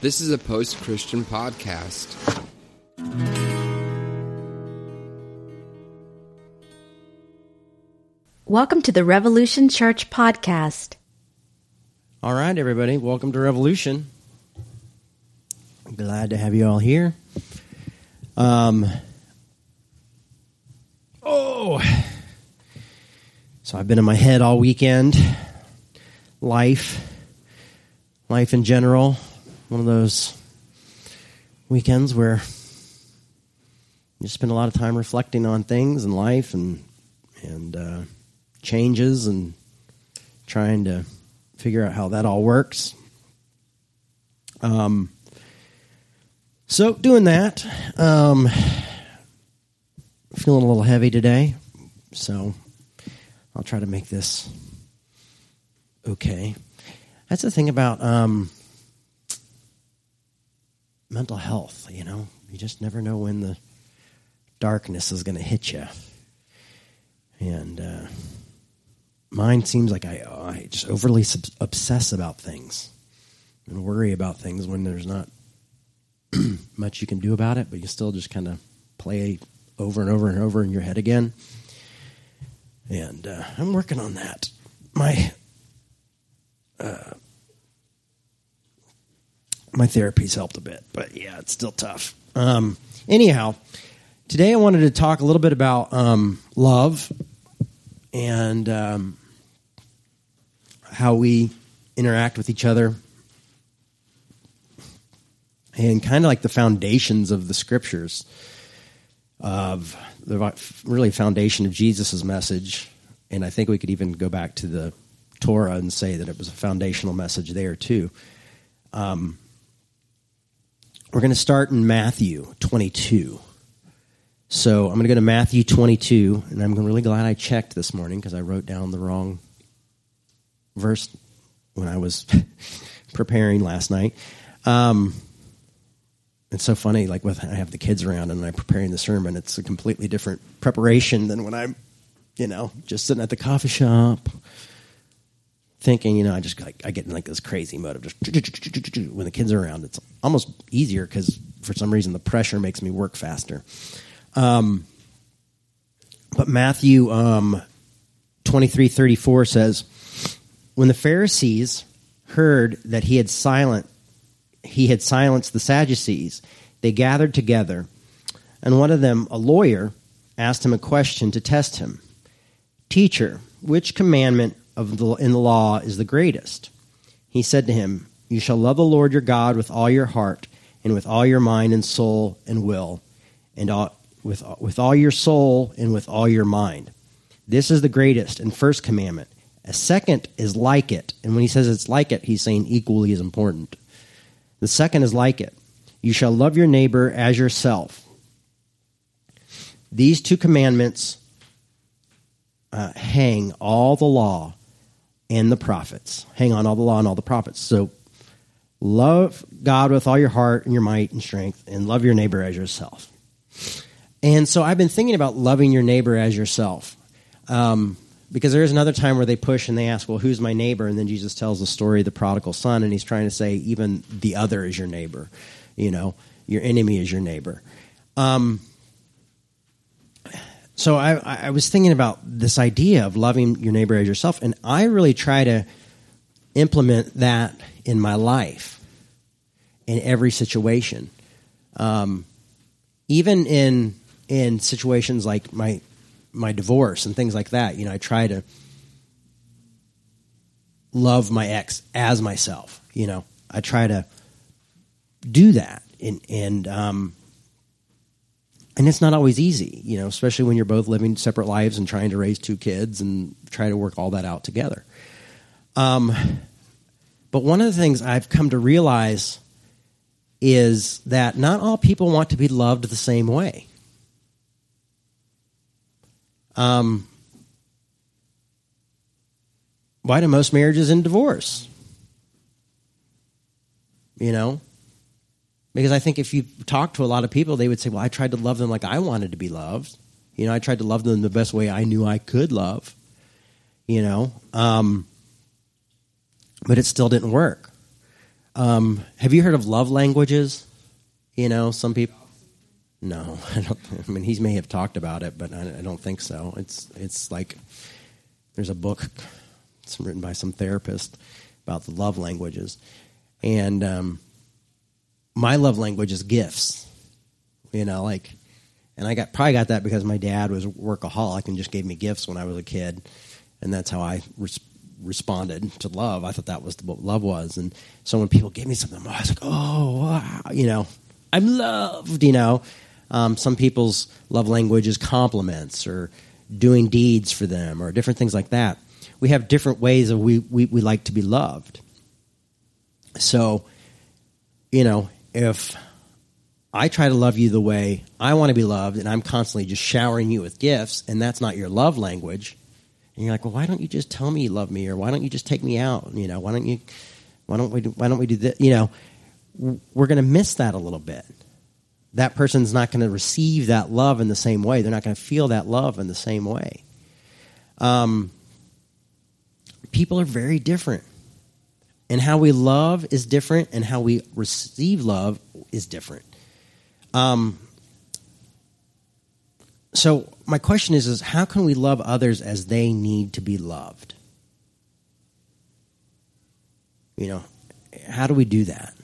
This is a post Christian podcast. Welcome to the Revolution Church podcast. All right, everybody, welcome to Revolution. Glad to have you all here. Um, oh, so I've been in my head all weekend. Life, life in general, one of those weekends where you spend a lot of time reflecting on things in life and and uh, changes and trying to figure out how that all works. Um, so doing that, um, feeling a little heavy today, so I'll try to make this okay. That's the thing about um, mental health. You know, you just never know when the darkness is going to hit you, and. Uh, mine seems like I, I just overly sub- obsess about things and worry about things when there's not much you can do about it, but you still just kind of play over and over and over in your head again. And uh, I'm working on that. My uh, my therapy's helped a bit, but yeah, it's still tough. Um, anyhow, today I wanted to talk a little bit about um, love and um, how we interact with each other and kind of like the foundations of the scriptures of the really foundation of Jesus' message. And I think we could even go back to the Torah and say that it was a foundational message there too. Um, we're going to start in Matthew 22. So I'm going to go to Matthew 22, and I'm really glad I checked this morning because I wrote down the wrong verse when I was preparing last night. Um, it's so funny, like with I have the kids around and I'm preparing the sermon, it's a completely different preparation than when I'm, you know, just sitting at the coffee shop, thinking. You know, I just like I get in like this crazy mode of just when the kids are around. It's almost easier because for some reason the pressure makes me work faster. Um, but Matthew um, twenty three thirty four says, when the Pharisees heard that he had silent he had silenced the Sadducees, they gathered together, and one of them, a lawyer, asked him a question to test him. Teacher, which commandment of the, in the law is the greatest? He said to him, You shall love the Lord your God with all your heart, and with all your mind and soul and will, and all, with, with all your soul and with all your mind. This is the greatest and first commandment. A second is like it. And when he says it's like it, he's saying equally as important. The second is like it you shall love your neighbor as yourself. These two commandments uh, hang all the law and the prophets. Hang on all the law and all the prophets. So love God with all your heart and your might and strength, and love your neighbor as yourself. And so I've been thinking about loving your neighbor as yourself. Um, because there is another time where they push and they ask, well, who's my neighbor? And then Jesus tells the story of the prodigal son, and he's trying to say, even the other is your neighbor. You know, your enemy is your neighbor. Um, so I, I was thinking about this idea of loving your neighbor as yourself, and I really try to implement that in my life, in every situation. Um, even in in situations like my my divorce and things like that. You know, I try to love my ex as myself. You know, I try to do that, and and um, and it's not always easy. You know, especially when you're both living separate lives and trying to raise two kids and try to work all that out together. Um, but one of the things I've come to realize is that not all people want to be loved the same way. Um, why do most marriages end in divorce? You know, because I think if you talk to a lot of people, they would say, "Well, I tried to love them like I wanted to be loved. You know, I tried to love them the best way I knew I could love. You know, um, but it still didn't work." Um, have you heard of love languages? You know, some people. No, I don't. I mean, he may have talked about it, but I, I don't think so. It's it's like there's a book. It's written by some therapist about the love languages, and um, my love language is gifts. You know, like, and I got probably got that because my dad was workaholic and just gave me gifts when I was a kid, and that's how I res- responded to love. I thought that was what love was, and so when people gave me something, I was like, oh wow, you know, I'm loved. You know, um, some people's love language is compliments or doing deeds for them or different things like that. We have different ways of we, we, we like to be loved. So, you know, if I try to love you the way I want to be loved, and I'm constantly just showering you with gifts, and that's not your love language, and you're like, well, why don't you just tell me you love me, or why don't you just take me out? You know, why don't you, why don't we, do, why don't we do this? You know, we're going to miss that a little bit. That person's not going to receive that love in the same way. They're not going to feel that love in the same way. Um, people are very different and how we love is different and how we receive love is different. Um, so my question is is how can we love others as they need to be loved? You know how do we do that?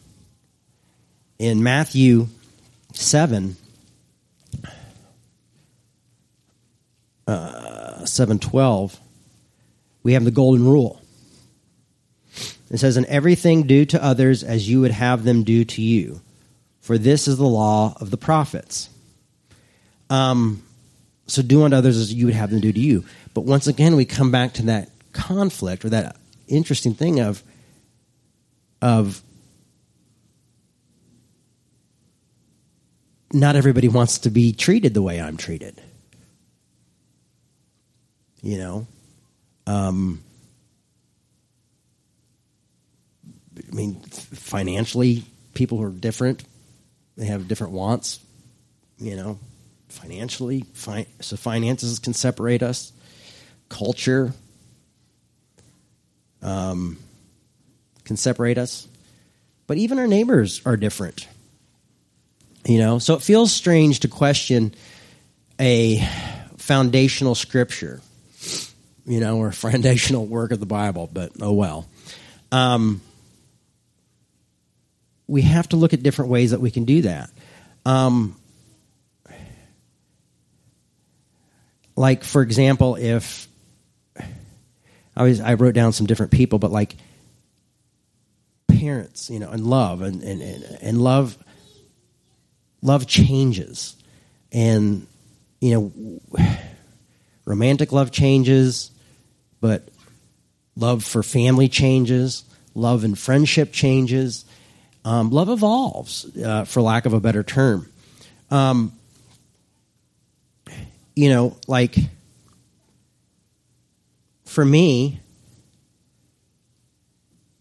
In matthew 7 uh, 712 we have the golden rule it says, In everything do to others as you would have them do to you, for this is the law of the prophets. Um, so do unto others as you would have them do to you. But once again, we come back to that conflict or that interesting thing of, of not everybody wants to be treated the way I'm treated. You know? Um, I mean, financially, people are different. They have different wants. You know, financially, fi- so finances can separate us. Culture um, can separate us, but even our neighbors are different. You know, so it feels strange to question a foundational scripture, you know, or foundational work of the Bible. But oh well. Um, we have to look at different ways that we can do that. Um, like for example, if I was I wrote down some different people, but like parents, you know, and love and and, and love love changes. And you know romantic love changes, but love for family changes, love and friendship changes um, love evolves, uh, for lack of a better term. Um, you know, like for me,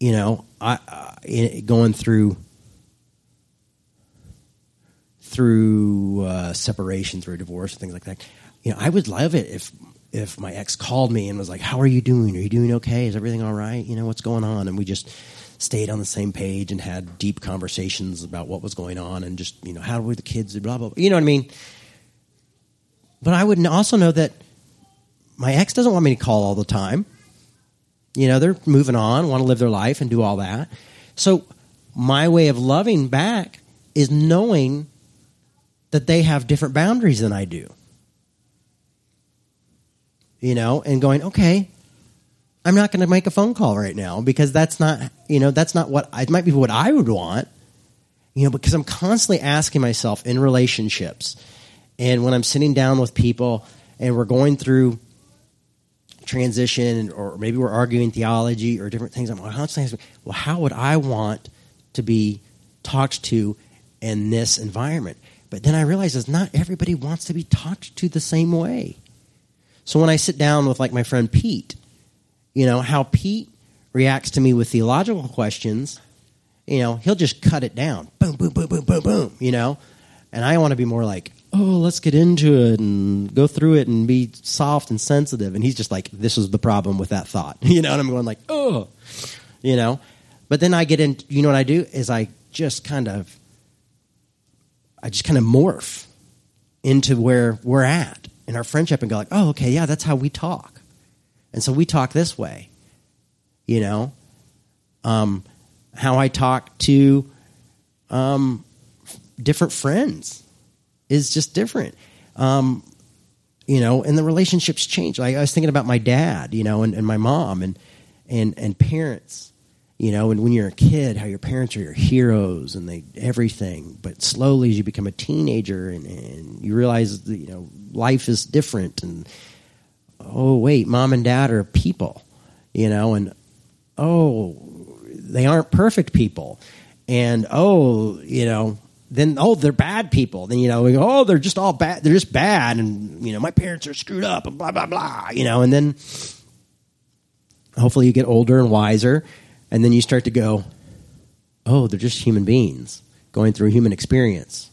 you know, I, I going through through uh, separation, through divorce, and things like that. You know, I would love it if if my ex called me and was like, "How are you doing? Are you doing okay? Is everything all right? You know, what's going on?" And we just stayed on the same page and had deep conversations about what was going on and just, you know, how were the kids, blah, blah, blah. You know what I mean? But I would also know that my ex doesn't want me to call all the time. You know, they're moving on, want to live their life and do all that. So my way of loving back is knowing that they have different boundaries than I do. You know, and going, okay, I'm not going to make a phone call right now because that's not, you know, that's not what it might be what I would want, you know, because I'm constantly asking myself in relationships and when I'm sitting down with people and we're going through transition or maybe we're arguing theology or different things, I'm constantly asking, well, how would I want to be talked to in this environment? But then I realize that not everybody wants to be talked to the same way. So when I sit down with like my friend Pete, you know, how Pete reacts to me with theological questions, you know, he'll just cut it down. Boom, boom, boom, boom, boom, boom, you know? And I want to be more like, oh, let's get into it and go through it and be soft and sensitive. And he's just like, this is the problem with that thought. You know, and I'm going like, oh, you know? But then I get in, you know what I do? Is I just kind of, I just kind of morph into where we're at in our friendship and go like, oh, okay, yeah, that's how we talk. And so we talk this way, you know? Um, how I talk to um, different friends is just different. Um, you know, and the relationships change. Like I was thinking about my dad, you know, and, and my mom and, and, and parents, you know, and when you're a kid, how your parents are your heroes and they everything. But slowly as you become a teenager and, and you realize, that, you know, life is different and, oh, wait, mom and dad are people, you know, and, oh, they aren't perfect people. And, oh, you know, then oh they're bad people. Then you know go, oh they're just all bad they're just bad and you know my parents are screwed up and blah blah blah you know and then hopefully you get older and wiser and then you start to go oh they're just human beings going through human experience.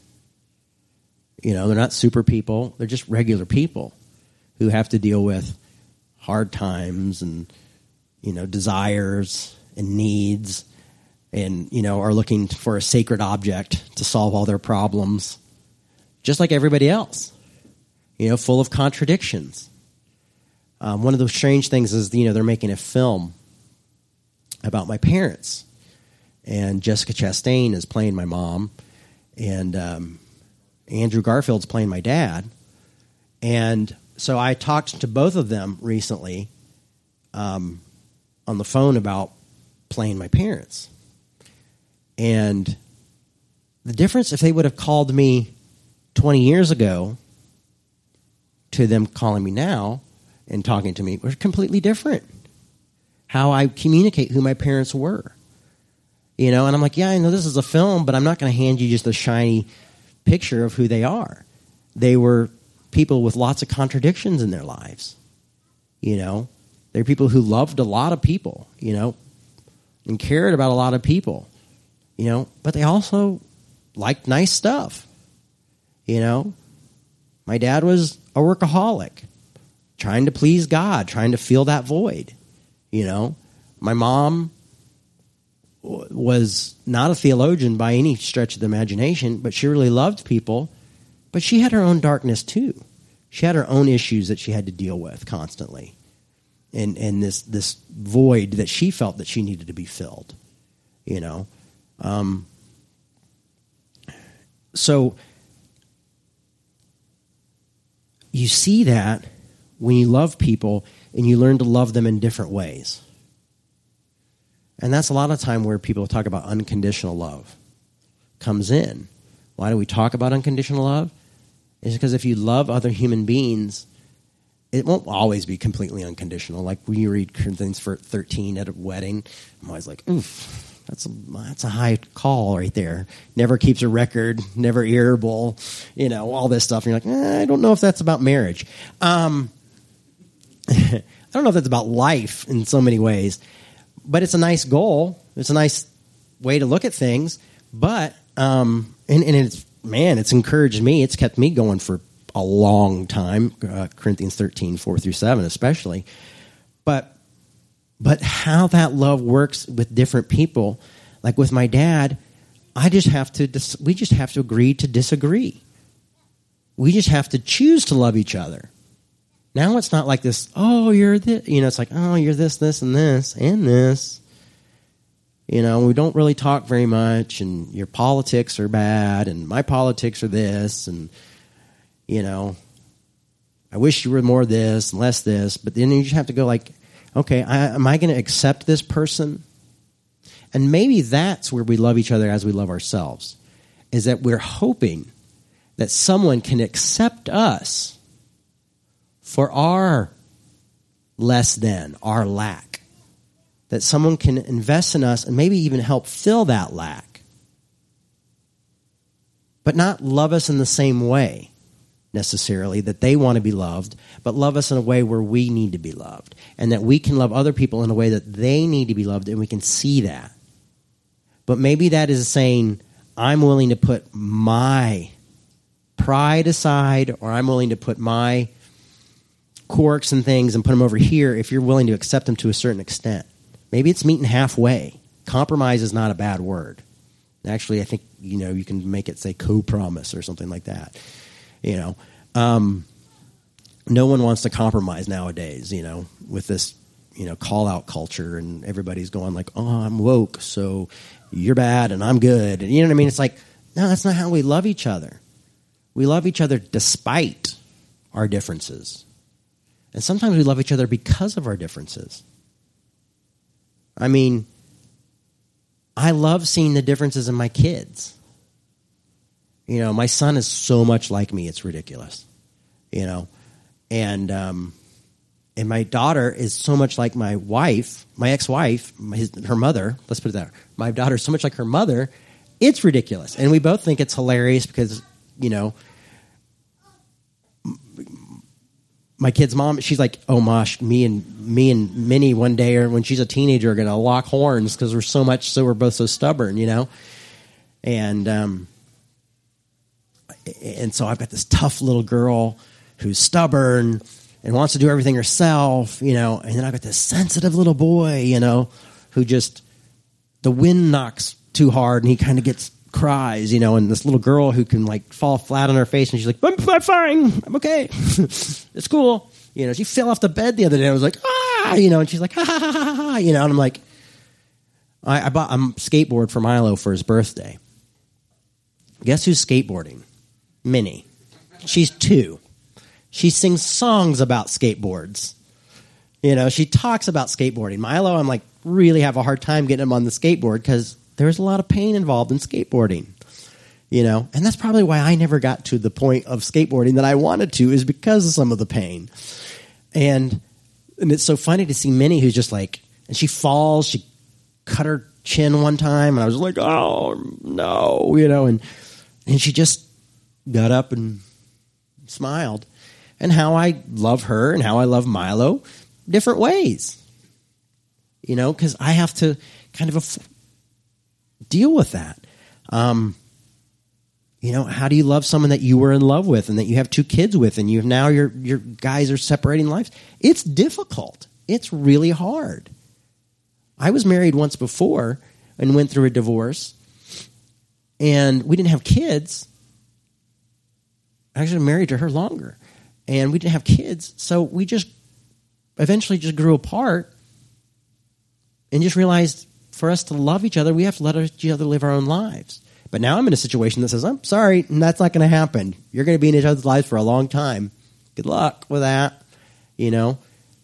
You know they're not super people they're just regular people who have to deal with hard times and you know desires and needs and you know are looking for a sacred object to solve all their problems just like everybody else you know full of contradictions. Um, one of the strange things is you know they're making a film about my parents. And jessica chastain is playing my mom. And um, andrew garfield's playing my dad. And so i talked to both of them recently um, on the phone about playing my parents and the difference, if they would have called me 20 years ago to them calling me now and talking to me, was completely different. How I communicate who my parents were. You know, and I'm like, yeah, I know this is a film, but I'm not going to hand you just a shiny picture of who they are. They were people with lots of contradictions in their lives. You know, they're people who loved a lot of people, you know, and cared about a lot of people you know, but they also liked nice stuff. You know, my dad was a workaholic, trying to please God, trying to fill that void. You know, my mom was not a theologian by any stretch of the imagination, but she really loved people. But she had her own darkness too. She had her own issues that she had to deal with constantly, and and this this void that she felt that she needed to be filled. You know, um, so you see that when you love people and you learn to love them in different ways. And that's a lot of time where people talk about unconditional love comes in. Why do we talk about unconditional love? Is because if you love other human beings, it won't always be completely unconditional. Like when you read Corinthians 13 at a wedding, I'm always like, oof, that's a, that's a high call right there. Never keeps a record, never irritable, you know, all this stuff. And you're like, eh, I don't know if that's about marriage. Um, I don't know if that's about life in so many ways, but it's a nice goal. It's a nice way to look at things. But, um, and, and it's, man, it's encouraged me. It's kept me going for a long time, uh, Corinthians 13, 4 through 7, especially. But but how that love works with different people, like with my dad, I just have to, dis- we just have to agree to disagree. We just have to choose to love each other. Now it's not like this, oh, you're this, you know, it's like, oh, you're this, this, and this, and this. You know, we don't really talk very much, and your politics are bad, and my politics are this, and, you know, I wish you were more this and less this, but then you just have to go like, okay, I, am I going to accept this person? And maybe that's where we love each other as we love ourselves, is that we're hoping that someone can accept us for our less than, our lack. That someone can invest in us and maybe even help fill that lack, but not love us in the same way necessarily that they want to be loved, but love us in a way where we need to be loved. And that we can love other people in a way that they need to be loved, and we can see that. But maybe that is saying, I'm willing to put my pride aside, or I'm willing to put my quirks and things and put them over here if you're willing to accept them to a certain extent. Maybe it's meeting halfway. compromise is not a bad word. Actually, I think you know you can make it say co-promise or something like that. You know, um, no one wants to compromise nowadays. You know, with this you know call out culture and everybody's going like, oh, I'm woke, so you're bad and I'm good, and you know what I mean. It's like no, that's not how we love each other. We love each other despite our differences. And sometimes we love each other because of our differences. I mean, I love seeing the differences in my kids. You know, my son is so much like me, it's ridiculous. You know, and um, and my daughter is so much like my wife, my ex-wife, her mother. Let's put it that. Way. My daughter is so much like her mother, it's ridiculous, and we both think it's hilarious because you know my kid's mom, she's like, "Oh, Mosh, me and me and Minnie one day, or when she's a teenager, are gonna lock horns because we're so much, so we're both so stubborn, you know." And um, and so I've got this tough little girl who's stubborn and wants to do everything herself, you know, and then I've got this sensitive little boy, you know, who just the wind knocks too hard and he kind of gets cries, you know, and this little girl who can like fall flat on her face and she's like, I'm, I'm fine, I'm okay, it's cool. You know, she fell off the bed the other day. I was like, ah, you know, and she's like, ha ha ha ha, ha you know, and I'm like, I, I bought a skateboard for Milo for his birthday. Guess who's skateboarding? Minnie. She's two. She sings songs about skateboards. You know, she talks about skateboarding. Milo, I'm like, really have a hard time getting him on the skateboard because there's a lot of pain involved in skateboarding you know? And that's probably why i never got to the point of skateboarding that i wanted to is because of some of the pain. And and it's so funny to see minnie who's just like and she falls she cut her chin one time and i was like oh no you know? And and she just got up and smiled. And how i love her and how i love milo different ways you know? Because i have to kind of deal with that. Um, you know, how do you love someone that you were in love with and that you have two kids with and you now your your guys are separating lives? It's difficult. It's really hard. I was married once before and went through a divorce and we didn't have kids. I Actually married to her longer. And we didn't have kids, so we just eventually just grew apart and just realized for us to love each other, we have to let each other live our own lives. But now I'm in a situation that says, I'm sorry, that's not going to happen. You're going to be in each other's lives for a long time. Good luck with that, you know?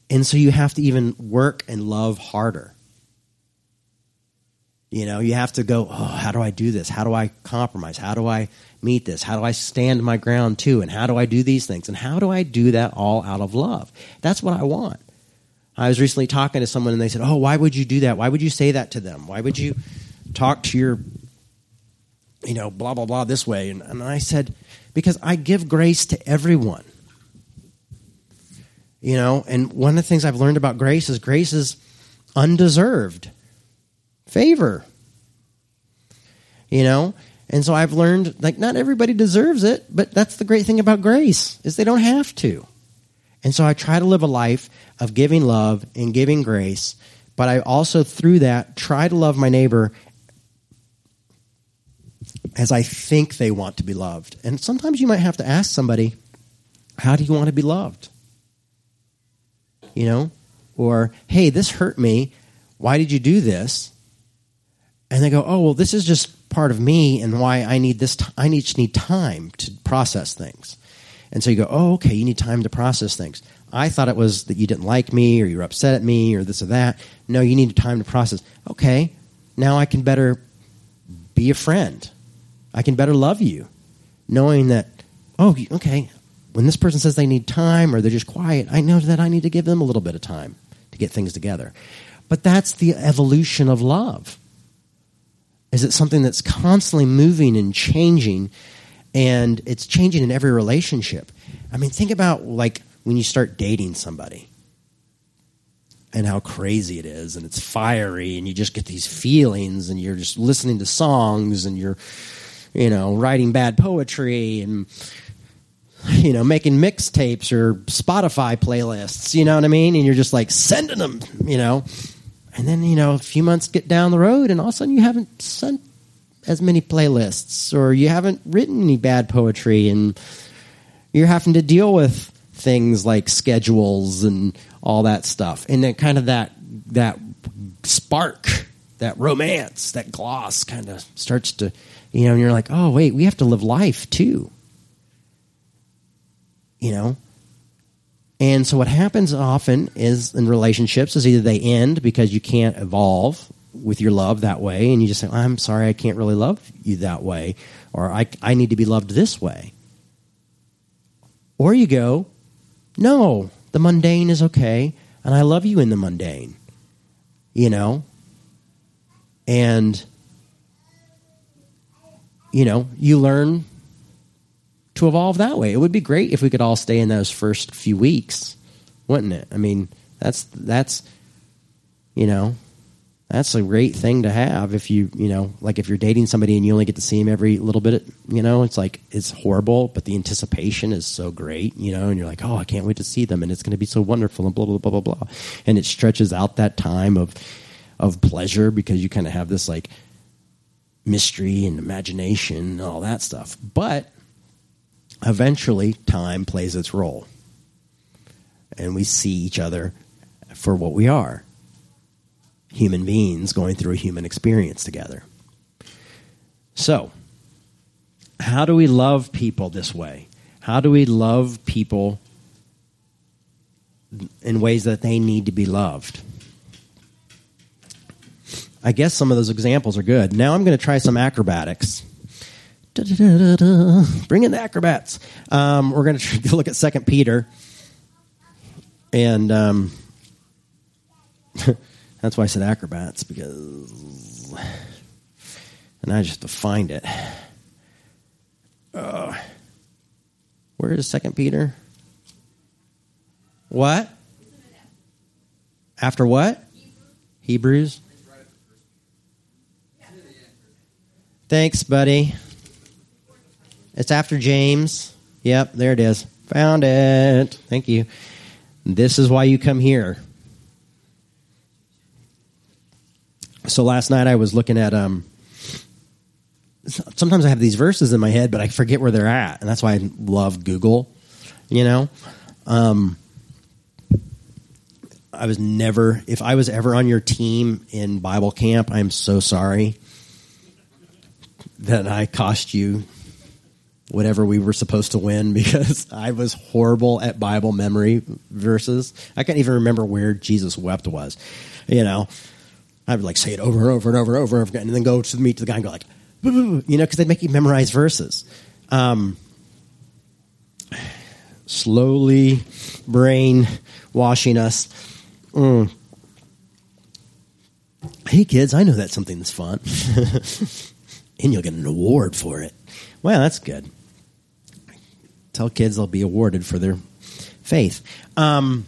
And so you have to even work and love harder. You know, you have to go, oh, how do I do this? How do I compromise? How do I meet this? How do I stand my ground too? And how do I do these things? And how do I do that all out of love? That's what I want. I was recently talking to someone and they said, Oh, why would you do that? Why would you say that to them? Why would you talk to your, you know, blah, blah, blah this way? And, and I said, Because I give grace to everyone. You know, and one of the things I've learned about grace is grace is undeserved favor. You know, and so I've learned like not everybody deserves it, but that's the great thing about grace is they don't have to. And so I try to live a life of giving love and giving grace, but I also, through that, try to love my neighbor as I think they want to be loved. And sometimes you might have to ask somebody, How do you want to be loved? You know? Or, Hey, this hurt me. Why did you do this? And they go, Oh, well, this is just part of me and why I need this. T- I need, need time to process things. And so you go, oh, okay, you need time to process things. I thought it was that you didn't like me or you were upset at me or this or that. No, you need time to process. Okay, now I can better be a friend. I can better love you, knowing that, oh, okay, when this person says they need time or they're just quiet, I know that I need to give them a little bit of time to get things together. But that's the evolution of love. Is it something that's constantly moving and changing and it's changing in every relationship. I mean, think about like when you start dating somebody and how crazy it is and it's fiery and you just get these feelings and you're just listening to songs and you're you know writing bad poetry and you know making mixtapes or spotify playlists you know what i mean and you're just like sending them you know And then, you know, a few months get down the road and all of a sudden you haven't sent as many playlists or you haven't written any bad poetry and you're having to deal with things like schedules and all that stuff. And then kind of that that spark, that romance, that gloss kind of starts to you know, and you're like, "Oh, wait, we have to live life too." You know? And so what happens often is in relationships is either they end because you can't evolve with your love that way and you just say, I'm sorry, I can't really love you that way, or I, I need to be loved this way. Or you go, no, the mundane is okay, and I love you in the mundane. You know? And, you know, you learn to evolve that way. It would be great if we could all stay in those first few weeks, wouldn't it? I mean, that's, that's, you know, that's a great thing to have if you you know like if you're dating somebody and you only get to see him every little bit you know it's like it's horrible but the anticipation is so great you know and you're like oh i can't wait to see them and it's going to be so wonderful and blah blah blah blah blah. And it stretches out that time of of pleasure because you kind of have this like mystery and imagination and all that stuff. But eventually time plays its role. And we see each other for what we are human beings going through a human experience together. So, how do we love people this way? How do we love people in ways that they need to be loved? I guess some of those examples are good. Now I'm going to try some acrobatics. Da-da-da-da-da. Bring in the acrobats. Um, we're going to look at Second Peter, and um, That's why I said acrobats because, and I just to find it. Uh, where is Second Peter? What? After what? Hebrews. Thanks, buddy. It's after James. Yep, there it is. Found it. Thank you. This is why you come here. So last night I was looking at um sometimes I have these verses in my head but I forget where they're at and that's why I love Google you know um I was never if I was ever on your team in Bible camp I'm so sorry that I cost you whatever we were supposed to win because I was horrible at Bible memory verses. I can't even remember where Jesus wept was, you know. I would like say it over and over and over and over, again, and then go to the meet the guy and go like, you know, because they'd make you memorize verses. Um, slowly, brain washing us. Mm. Hey kids, I know that's something that's fun, and you'll get an award for it. Well, that's good. Tell kids they'll be awarded for their faith, because um,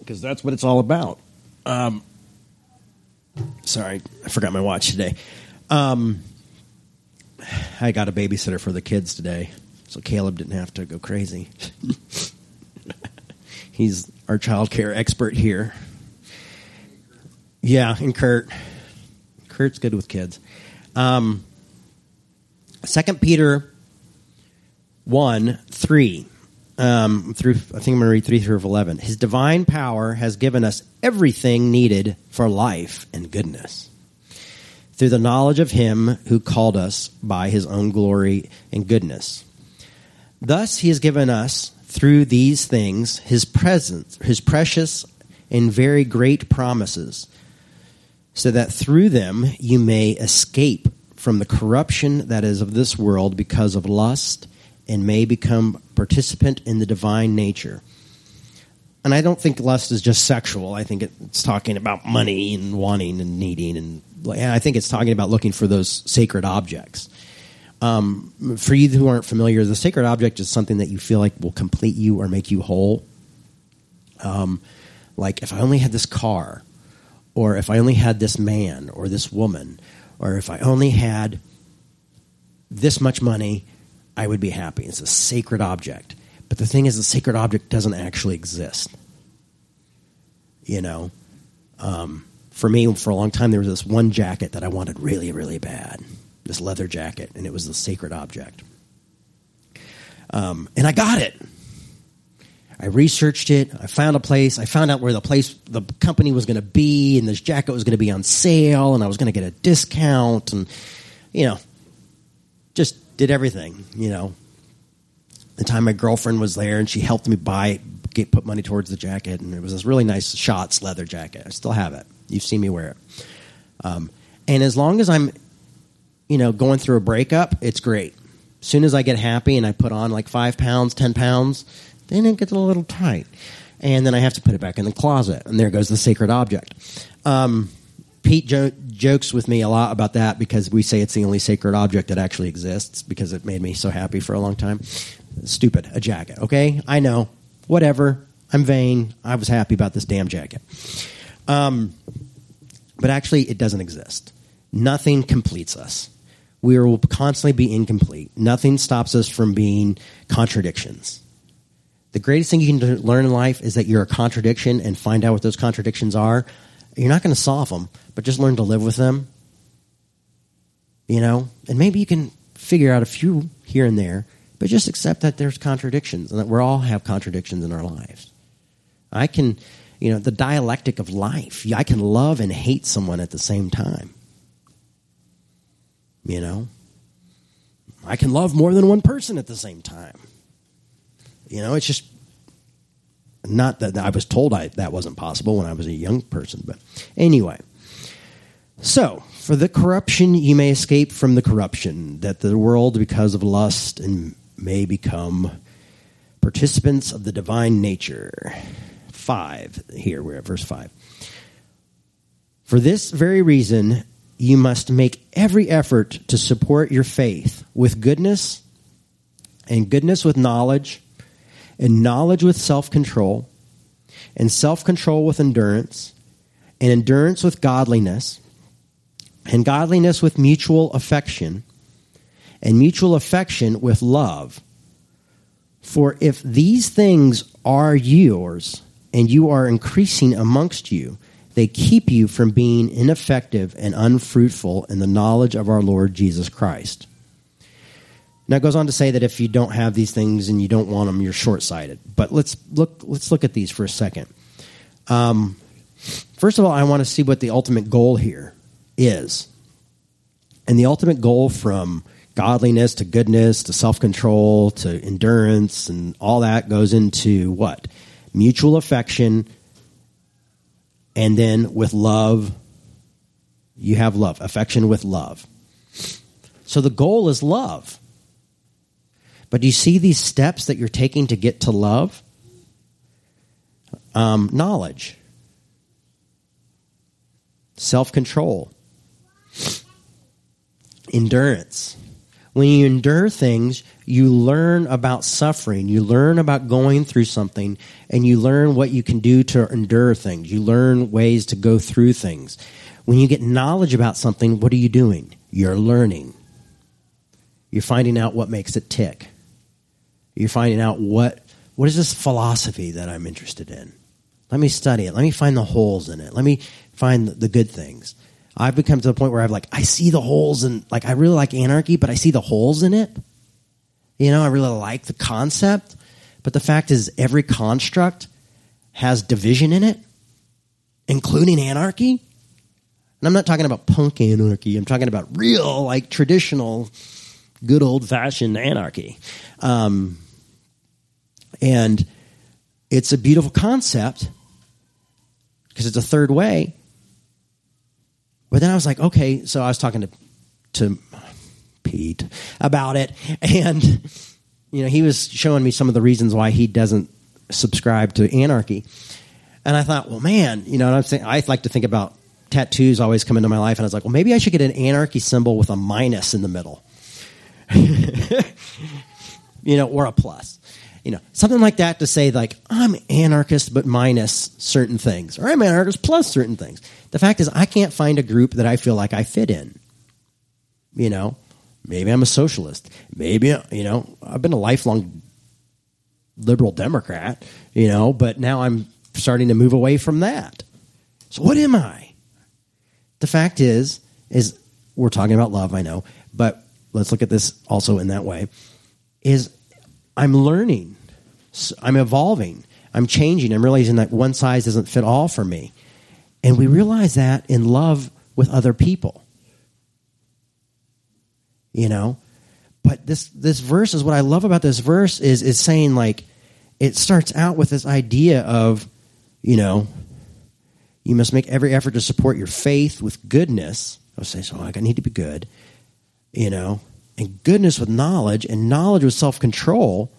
that's what it's all about. Um, Sorry, I forgot my watch today. Um, I got a babysitter for the kids today, so Caleb didn't have to go crazy. He's our child care expert here. Yeah, and Kurt. Kurt's good with kids. Um, 2 Peter 1 3 um, through I think I'm going to read three through eleven. His divine power has given us everything needed for life and goodness through the knowledge of Him who called us by His own glory and goodness. Thus, He has given us through these things His presence, His precious and very great promises, so that through them you may escape from the corruption that is of this world because of lust and may become participant in the divine nature. And I don't think lust is just sexual. I think it's talking about money and wanting and needing, and I think it's talking about looking for those sacred objects. Um, for you who aren't familiar, the sacred object is something that you feel like will complete you or make you whole. Um, like if I only had this car, or if I only had this man or this woman, or if I only had this much money I would be happy. It's a sacred object. But the thing is, the sacred object doesn't actually exist. You know? Um, for me, for a long time, there was this one jacket that I wanted really, really bad. This leather jacket, and it was the sacred object. Um, and I got it. I researched it. I found a place. I found out where the place, the company was going to be, and this jacket was going to be on sale, and I was going to get a discount, and you know, did everything. You know, the time my girlfriend was there, and she helped me buy, get put money towards the jacket, and it was this really nice Schott's leather jacket. I still have it. You've seen me wear it. Um, and as long as I'm, you know, going through a breakup, it's great. As soon as I get happy and I put on like five pounds, ten pounds, then it gets a little tight. And then I have to put it back in the closet. And there goes the sacred object. Um, Pete jo- jokes with me a lot about that because we say it's the only sacred object that actually exists because it made me so happy for a long time. Stupid, a jacket, okay? I know. Whatever. I'm vain. I was happy about this damn jacket. Um, but actually, it doesn't exist. Nothing completes us. We will constantly be incomplete. Nothing stops us from being contradictions. The greatest thing you can learn in life is that you're a contradiction and find out what those contradictions are. You're not going to solve them, but just learn to live with them. You know, and maybe you can figure out a few here and there, but just accept that there's contradictions and that we all have contradictions in our lives. I can, you know, the dialectic of life. I can love and hate someone at the same time. You know, I can love more than one person at the same time. You know, it's just not that I was told I, that wasn't possible when I was a young person, but anyway. So, for the corruption you may escape from the corruption, that the world, because of lust, and may become participants of the divine nature. Five, here we're at verse five. For this very reason, you must make every effort to support your faith with goodness, and goodness with knowledge, and knowledge with self control, and self control with endurance, and endurance with godliness, and godliness with mutual affection, and mutual affection with love. For if these things are yours, and you are increasing amongst you, they keep you from being ineffective and unfruitful in the knowledge of our Lord Jesus Christ. Now it goes on to say that if you don't have these things and you don't want them, you're short-sighted. But let's look. Let's look at these for a second. Um, first of all, I want to see what the ultimate goal here is, and the ultimate goal from godliness to goodness to self-control to endurance and all that goes into what mutual affection, and then with love, you have love, affection with love. So the goal is love. But do you see these steps that you're taking to get to love? Um, knowledge, self control, endurance. When you endure things, you learn about suffering. You learn about going through something, and you learn what you can do to endure things. You learn ways to go through things. When you get knowledge about something, what are you doing? You're learning. You're finding out what makes it tick. You're finding out what what is this philosophy that I'm interested in. Let me study it. Let me find the holes in it. Let me find the good things. I've become to the point where I've like I see the holes and like I really like anarchy, but I see the holes in it. You know, I really like the concept, but the fact is every construct has division in it, including anarchy. And I'm not talking about punk anarchy. I'm talking about real, like traditional, good old fashioned anarchy. Um, and it's a beautiful concept because it's a third way. But then I was like, okay, so I was talking to to Pete about it, and you know, he was showing me some of the reasons why he doesn't subscribe to anarchy. And I thought, well, man, you know, I'm saying? I like to think about tattoos always come into my life, and I was like, well, maybe I should get an anarchy symbol with a minus in the middle, you know, or a plus you know, something like that to say like I'm anarchist but minus certain things, or I'm anarchist plus certain things. The fact is, I can't find a group that I feel like I fit in. You know, maybe I'm a socialist. Maybe you know I've been a lifelong liberal Democrat. You know, but now I'm starting to move away from that. So what am I? the fact is, is we're talking about love, I know, but let's look at this also in that way. Is I'm learning, I'm evolving, I'm changing, I'm realizing that one size doesn't fit all for me. And we realize that in love with other people. You know? But this this verse is what I love about this verse is is saying like it starts out with this idea of, you know, you must make every effort to support your faith with goodness. I'll say, so I need to be good, you know, and goodness with knowledge, and knowledge with self control,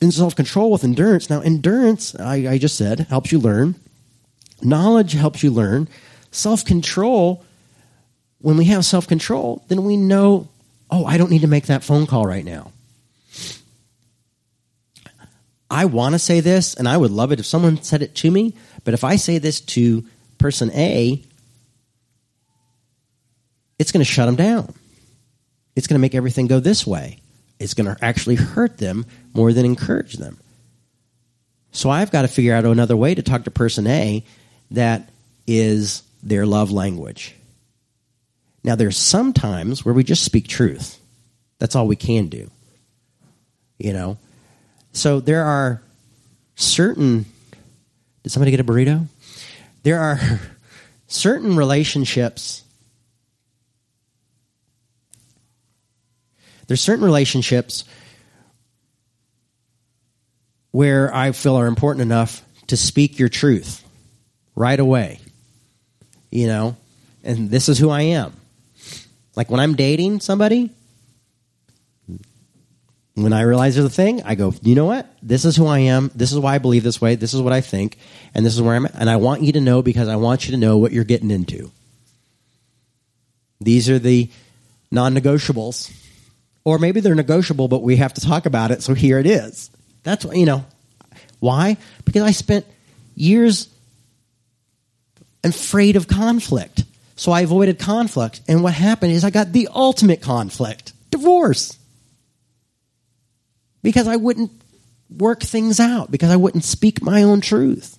and self control with endurance. Now, endurance, I, I just said, helps you learn. Knowledge helps you learn. Self control, when we have self control, then we know, oh, I don't need to make that phone call right now. I want to say this, and I would love it if someone said it to me, but if I say this to person A, it's going to shut them down. It's going to make everything go this way. It's going to actually hurt them more than encourage them. So I've got to figure out another way to talk to person A that is their love language. Now, there's some times where we just speak truth. That's all we can do. You know? So there are certain. Did somebody get a burrito? There are certain relationships. There's certain relationships where I feel are important enough to speak your truth right away. You know, and this is who I am. Like when I'm dating somebody, when I realize there's a thing, I go, you know what? This is who I am. This is why I believe this way. This is what I think. And this is where I'm at. And I want you to know because I want you to know what you're getting into. These are the non negotiables. Or maybe they're negotiable, but we have to talk about it. So here it is. That's what, you know, why? Because I spent years afraid of conflict. So I avoided conflict. And what happened is I got the ultimate conflict divorce. Because I wouldn't work things out, because I wouldn't speak my own truth.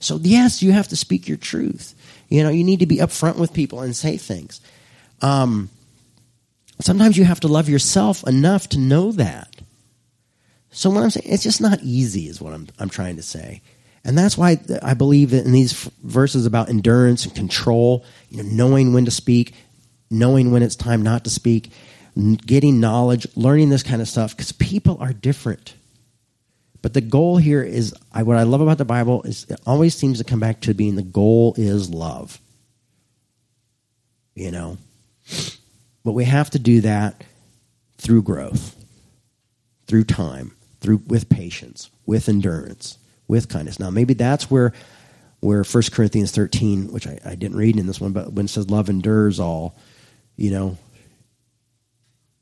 So, yes, you have to speak your truth. You know, you need to be upfront with people and say things. Um, sometimes you have to love yourself enough to know that. So, what I'm saying, it's just not easy, is what I'm, I'm trying to say. And that's why I believe that in these verses about endurance and control, you know, knowing when to speak, knowing when it's time not to speak, getting knowledge, learning this kind of stuff, because people are different. But the goal here is I, what I love about the Bible is it always seems to come back to being the goal is love. You know? But we have to do that through growth, through time, through with patience, with endurance with kindness. Now, maybe that's where where 1 Corinthians 13, which I, I didn't read in this one, but when it says love endures all, you know,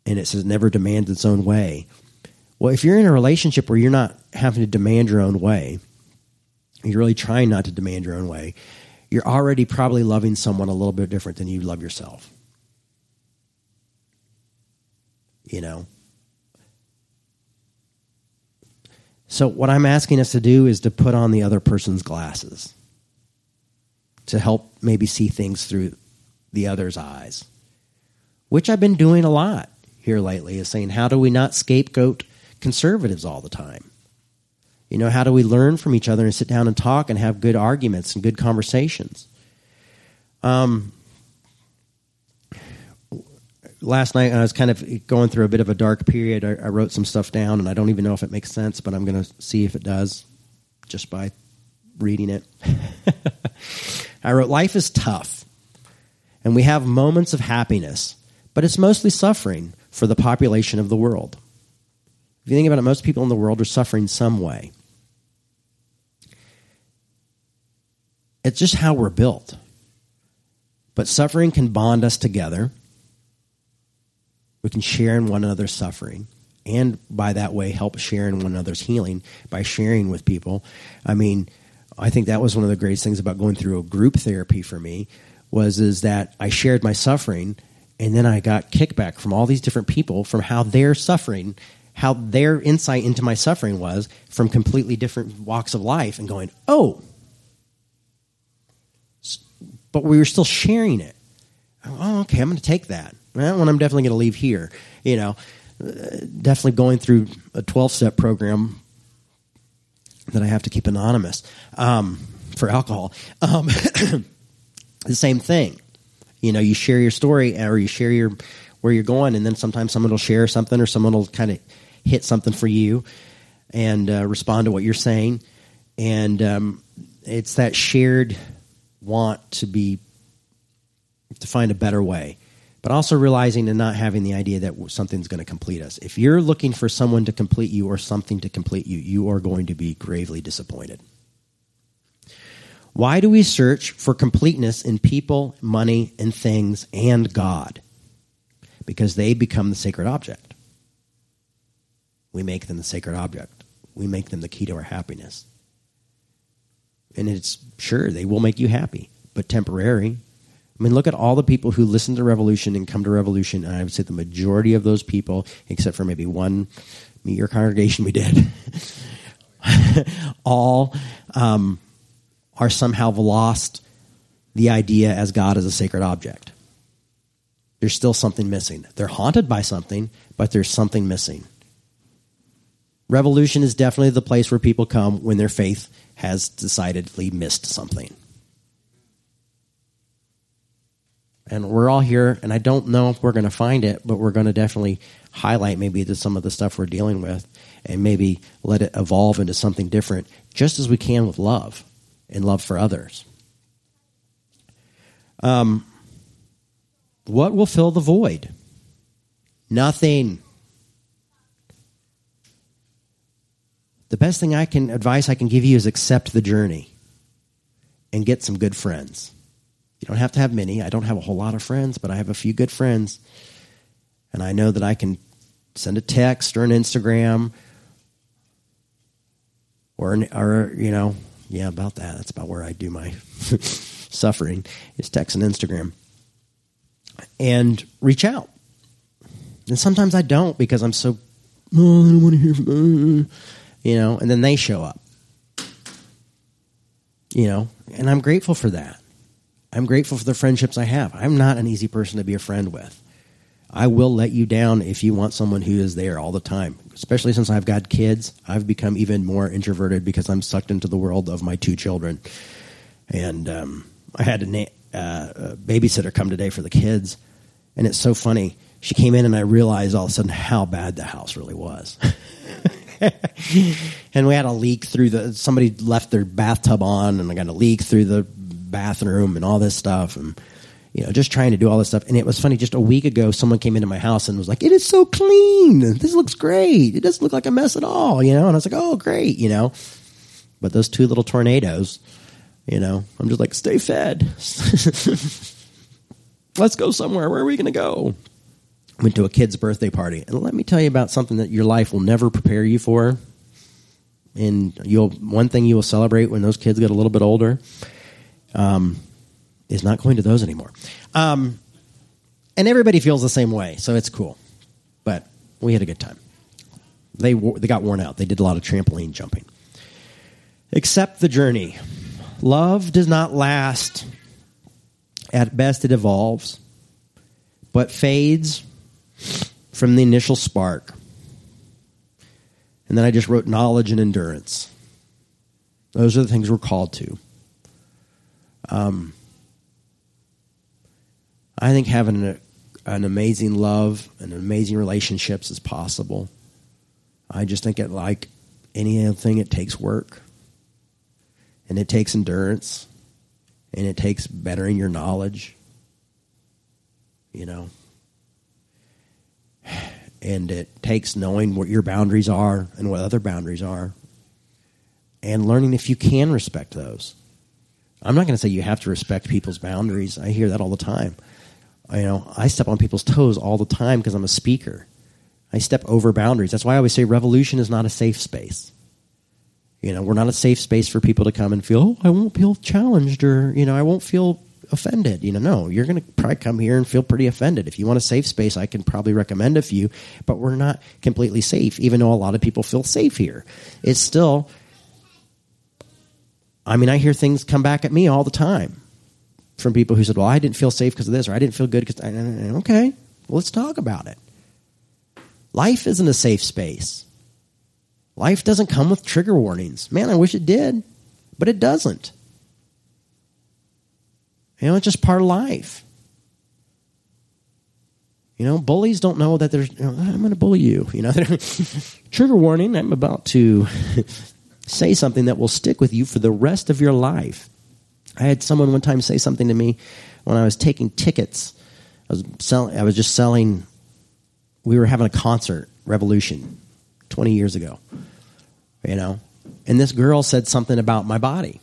and it says never demands its own way. Well, if you're in a relationship where you're not having to demand your own way, you're really trying not to demand your own way, you're already probably loving someone a little bit different than you love yourself. You know? So, what I'm asking us to do is to put on the other person's glasses to help maybe see things through the other's eyes, which I've been doing a lot here lately, is saying, how do we not scapegoat conservatives all the time? You know, how do we learn from each other and sit down and talk and have good arguments and good conversations? Um, last night I was kind of going through a bit of a dark period. I, I wrote some stuff down, and I don't even know if it makes sense, but I'm going to see if it does just by reading it. I wrote, Life is tough, and we have moments of happiness, but it's mostly suffering for the population of the world. If you think about it, most people in the world are suffering some way. It's just how we're built. But suffering can bond us together we can share in one another's suffering and by that way help share in one another's healing by sharing with people. I mean, I think that was one of the greatest things about going through a group therapy for me was is that I shared my suffering and then I got kickback from all these different people from how they're suffering, how their insight into my suffering was from completely different walks of life and going, "Oh, but we were still sharing it. Oh, okay, I'm going to take that. That one I'm definitely going to leave here. You know, uh, definitely going through a 12 step program that I have to keep anonymous um, for alcohol. Um, the same thing. You know, you share your story or you share your where you're going, and then sometimes someone will share something or someone will kind of hit something for you and uh, respond to what you're saying. And um, it's that shared want to be to find a better way, but also realizing and not having the idea that something's going to complete us. If you're looking for someone to complete you or something to complete you, you are going to be gravely disappointed. Why do we search for completeness in people, money, and things and God? Because they become the sacred object. We make them the sacred object. We make them the key to our happiness. And it's sure they will make you happy, but temporary. I mean, look at all the people who listen to Revolution and come to Revolution, and I would say the majority of those people, except for maybe one, meet your congregation we did, all um, are somehow lost the idea as God as a sacred object. There's still something missing. They're haunted by something, but there's something missing. Revolution is definitely the place where people come when their faith has decidedly missed something. And we're all here, and I don't know if we're going to find it, but we're going to definitely highlight maybe the, some of the stuff we're dealing with and maybe let it evolve into something different, just as we can with love and love for others. Um, what will fill the void? Nothing. The best thing I can advice I can give you is accept the journey and get some good friends. You don't have to have many. I don't have a whole lot of friends, but I have a few good friends. And I know that I can send a text or an Instagram or an, or you know, yeah, about that. That's about where I do my suffering is text and Instagram. And reach out. And sometimes I don't because I'm so oh, I don't want to hear from uh, you know, and then they show up. You know, and I'm grateful for that. I'm grateful for the friendships I have. I'm not an easy person to be a friend with. I will let you down if you want someone who is there all the time. Especially since I've got kids, I've become even more introverted because I'm sucked into the world of my two children. And um, I had a, na- uh, a babysitter come today for the kids, and it's so funny. She came in, and I realized all of a sudden how bad the house really was. and we had a leak through the somebody left their bathtub on and I got a leak through the bathroom and all this stuff and you know just trying to do all this stuff. And it was funny just a week ago someone came into my house and was like it is so clean. This looks great. It doesn't look like a mess at all you know? And I was like oh great you know? But those two little tornadoes you know I'm just like stay fed. Let's go somewhere. Where are we going to go? Went to a kid's birthday party. And let me tell you about something that your life will never prepare you for. And you'll one thing you will celebrate when those kids get a little bit older um, is not going to those anymore. Um, and everybody feels the same way, so it's cool. But we had a good time. They they got worn out. They did a lot of trampoline jumping. Accept the journey. Love does not last. At best, it evolves, but fades from the initial spark. And then I just wrote knowledge and endurance. Those are the things we're called to. Um, I think having a, an amazing love and amazing relationships is possible. I just think it like any other thing, it takes work, and it takes endurance, and it takes bettering your knowledge. You know and it takes knowing what your boundaries are and what other boundaries are and learning if you can respect those i'm not going to say you have to respect people's boundaries i hear that all the time you know i step on people's toes all the time because i'm a speaker i step over boundaries that's why i always say revolution is not a safe space you know we're not a safe space for people to come and feel oh i won't feel challenged or you know i won't feel offended. You know, no, you're going to probably come here and feel pretty offended. If you want a safe space, I can probably recommend a few, but we're not completely safe, even though a lot of people feel safe here. It's still, I mean, I hear things come back at me all the time. from people who said, "Well, I didn't feel safe because of this," or "I didn't feel good because." Okay, well, let's talk about it. Life isn't a safe space. Life doesn't come with trigger warnings. Man, I wish it did, but it doesn't. You know, it's just part of life. You know, bullies don't know that there's, you know, I'm going to bully you. You know, trigger warning, I'm about to say something that will stick with you for the rest of your life. I had someone one time say something to me when I was taking tickets. I was selling, I was just selling, we were having a concert, Revolution, 20 years ago, you know, and this girl said something about my body.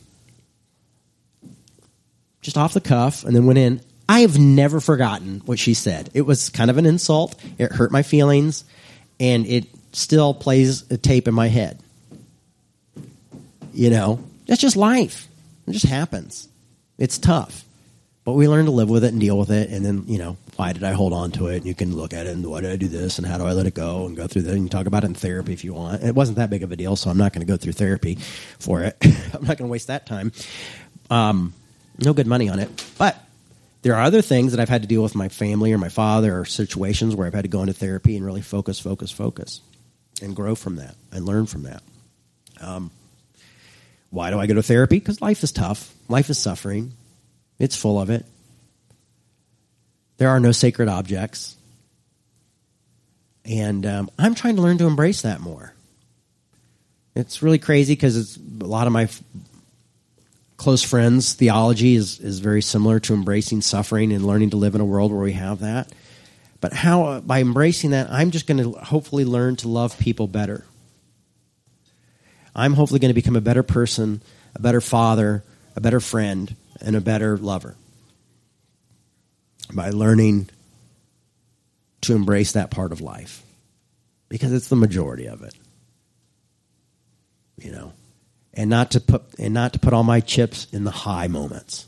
Just off the cuff, and then went in. I have never forgotten what she said. It was kind of an insult. It hurt my feelings, and it still plays a tape in my head. You know, that's just life. It just happens. It's tough. But we learn to live with it and deal with it. And then, you know, why did I hold on to it? And you can look at it and why did I do this? And how do I let it go? And go through that. And talk about it in therapy if you want. It wasn't that big of a deal, so I'm not going to go through therapy for it. I'm not going to waste that time. Um, no good money on it. But there are other things that I've had to deal with my family or my father or situations where I've had to go into therapy and really focus, focus, focus and grow from that and learn from that. Um, why do I go to therapy? Because life is tough. Life is suffering. It's full of it. There are no sacred objects. And um, I'm trying to learn to embrace that more. It's really crazy because a lot of my f- close friends' theology is, is very similar to embracing suffering and learning to live in a world where we have that. But how, uh, by embracing that, I'm just going to hopefully learn to love people better. I'm hopefully going to become a better person, a better father, a better friend, and a better lover by learning to embrace that part of life. Because it's the majority of it. You know? And not to put and not to put all my chips in the high moments.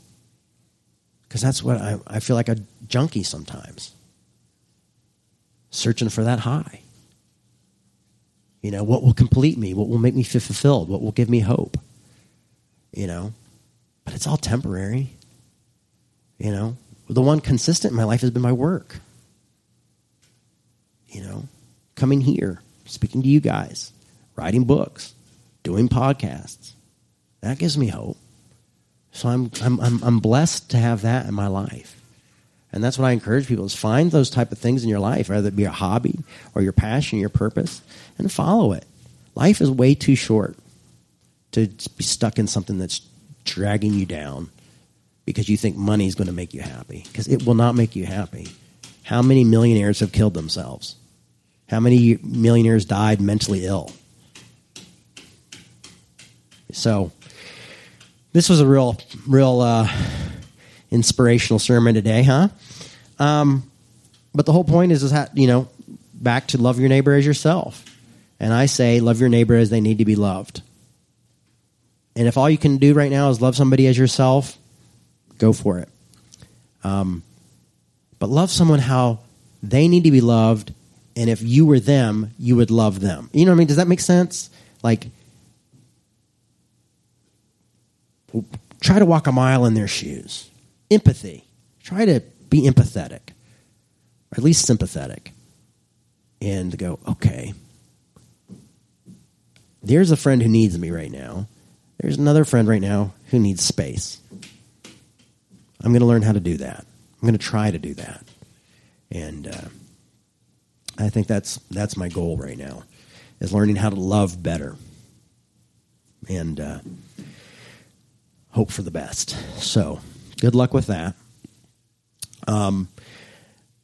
Because that's what I, I feel like a junkie sometimes. Searching for that high you know what will complete me what will make me feel fulfilled what will give me hope you know but it's all temporary. You know, the one consistent in my life has been my work. You know, coming here, speaking to you guys, writing books, doing podcasts. That gives me hope. So I'm, I'm, I'm, I'm blessed to have that in my life. And that's what I encourage people is find those type of things in your life, whether it be a hobby or your passion, your purpose, and follow it. Life is way too short to be stuck in something that's dragging you down because you think money is going to make you happy because it will not make you happy. How many millionaires have killed themselves? How many millionaires died mentally ill? So, this was a real, real uh, inspirational sermon today, huh? Um, but the whole point is, is that you know, back to love your neighbor as yourself. And I say, love your neighbor as they need to be loved. And if all you can do right now is love somebody as yourself, go for it. Um, but love someone how they need to be loved, and if you were them, you would love them. You know what I mean? Does that make sense? Like, try to walk a mile in their shoes. Empathy. Try to be empathetic, or at least sympathetic, and go, okay, there's a friend who needs me right now there's another friend right now who needs space. I'm going to learn how to do that. I'm going to try to do that. And uh, I think that's that's my goal right now is learning how to love better and uh, hope for the best. So, good luck with that. Um,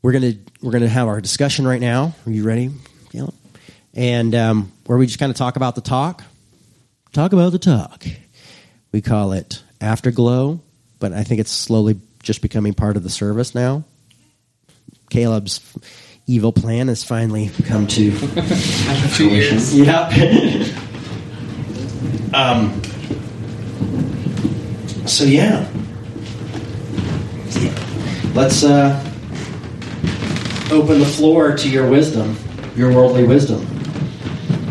we're gonna we're gonna have our discussion right now. Are you ready, Caleb? And um, where we just kind of talk about the talk, talk about the talk. We call it Afterglow, but I think it's slowly just becoming part of the service now. Caleb's evil plan has finally come to fruition. Yeah. um. So yeah. Let's uh, open the floor to your wisdom, your worldly wisdom.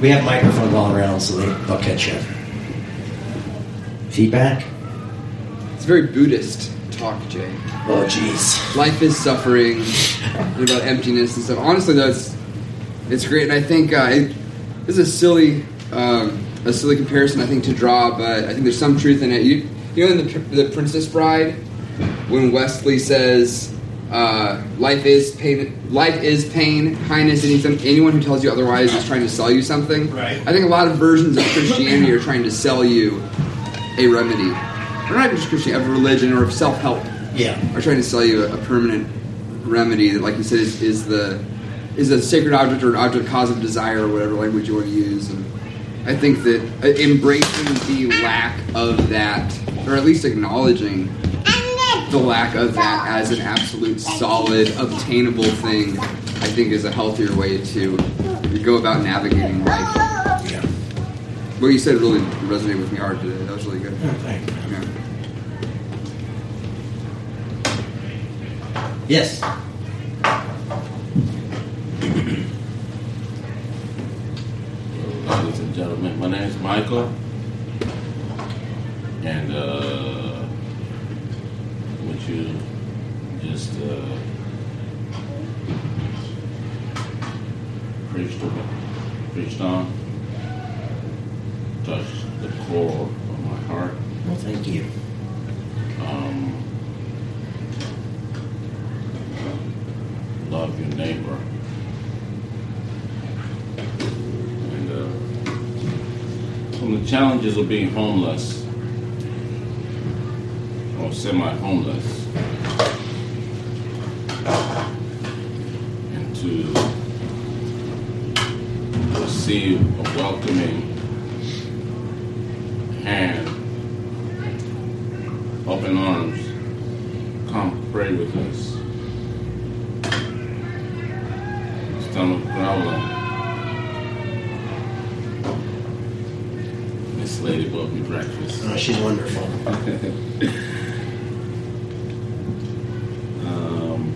We have microphones all around, so they, they'll catch you. Feedback. It's very Buddhist. talk, Jay. Oh, jeez. Life is suffering, and about emptiness and stuff. Honestly, that's it's great, and I think uh, it, this is a silly, um, a silly comparison I think to draw, but I think there's some truth in it. You, you know, in the, the Princess Bride, when Westley says, uh, "Life is pain. Life is pain. Kindness. Anything, anyone who tells you otherwise is trying to sell you something." Right. I think a lot of versions of Christianity are trying to sell you a remedy, or not even just Christianity, of religion or of self-help Yeah. are trying to sell you a, a permanent remedy that, like you said, is, is the is a sacred object or an object cause of desire or whatever language you want to use. And I think that uh, embracing the lack of that, or at least acknowledging the lack of that as an absolute solid, obtainable thing, I think is a healthier way to go about navigating life. Yeah. What you said really resonated with me hard today. That was really good. Oh, thank you. Yeah. Yes. Ladies and gentlemen, my name is Michael, and uh, just uh, preached, preached on touched the core of my heart. Well, thank you. Um, love your neighbor. And uh, of the challenges of being homeless or semi-homeless and to receive a welcoming hand open arms, come pray with us. Stomach growling. Miss Lady bought me breakfast. Oh, she's wonderful. um,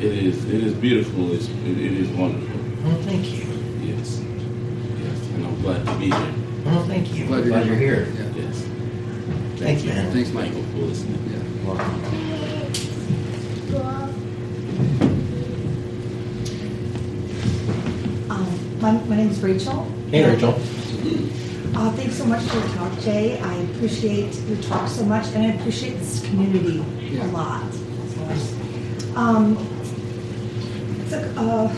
it is it is beautiful. It's, it, it is wonderful. Well, thank you. Yes, yes, and I'm glad to be here. Well, thank you. Glad Glad, you're you're here. Yeah. Yes, Thanks, man. Thanks, thank Michael. you for listening. Yeah. Welcome. Um, my, my name is Rachel. Hey, Rachel. Uh, thanks so much for your talk, Jay. I appreciate your talk so much, and I appreciate this community a lot. Um, so, uh,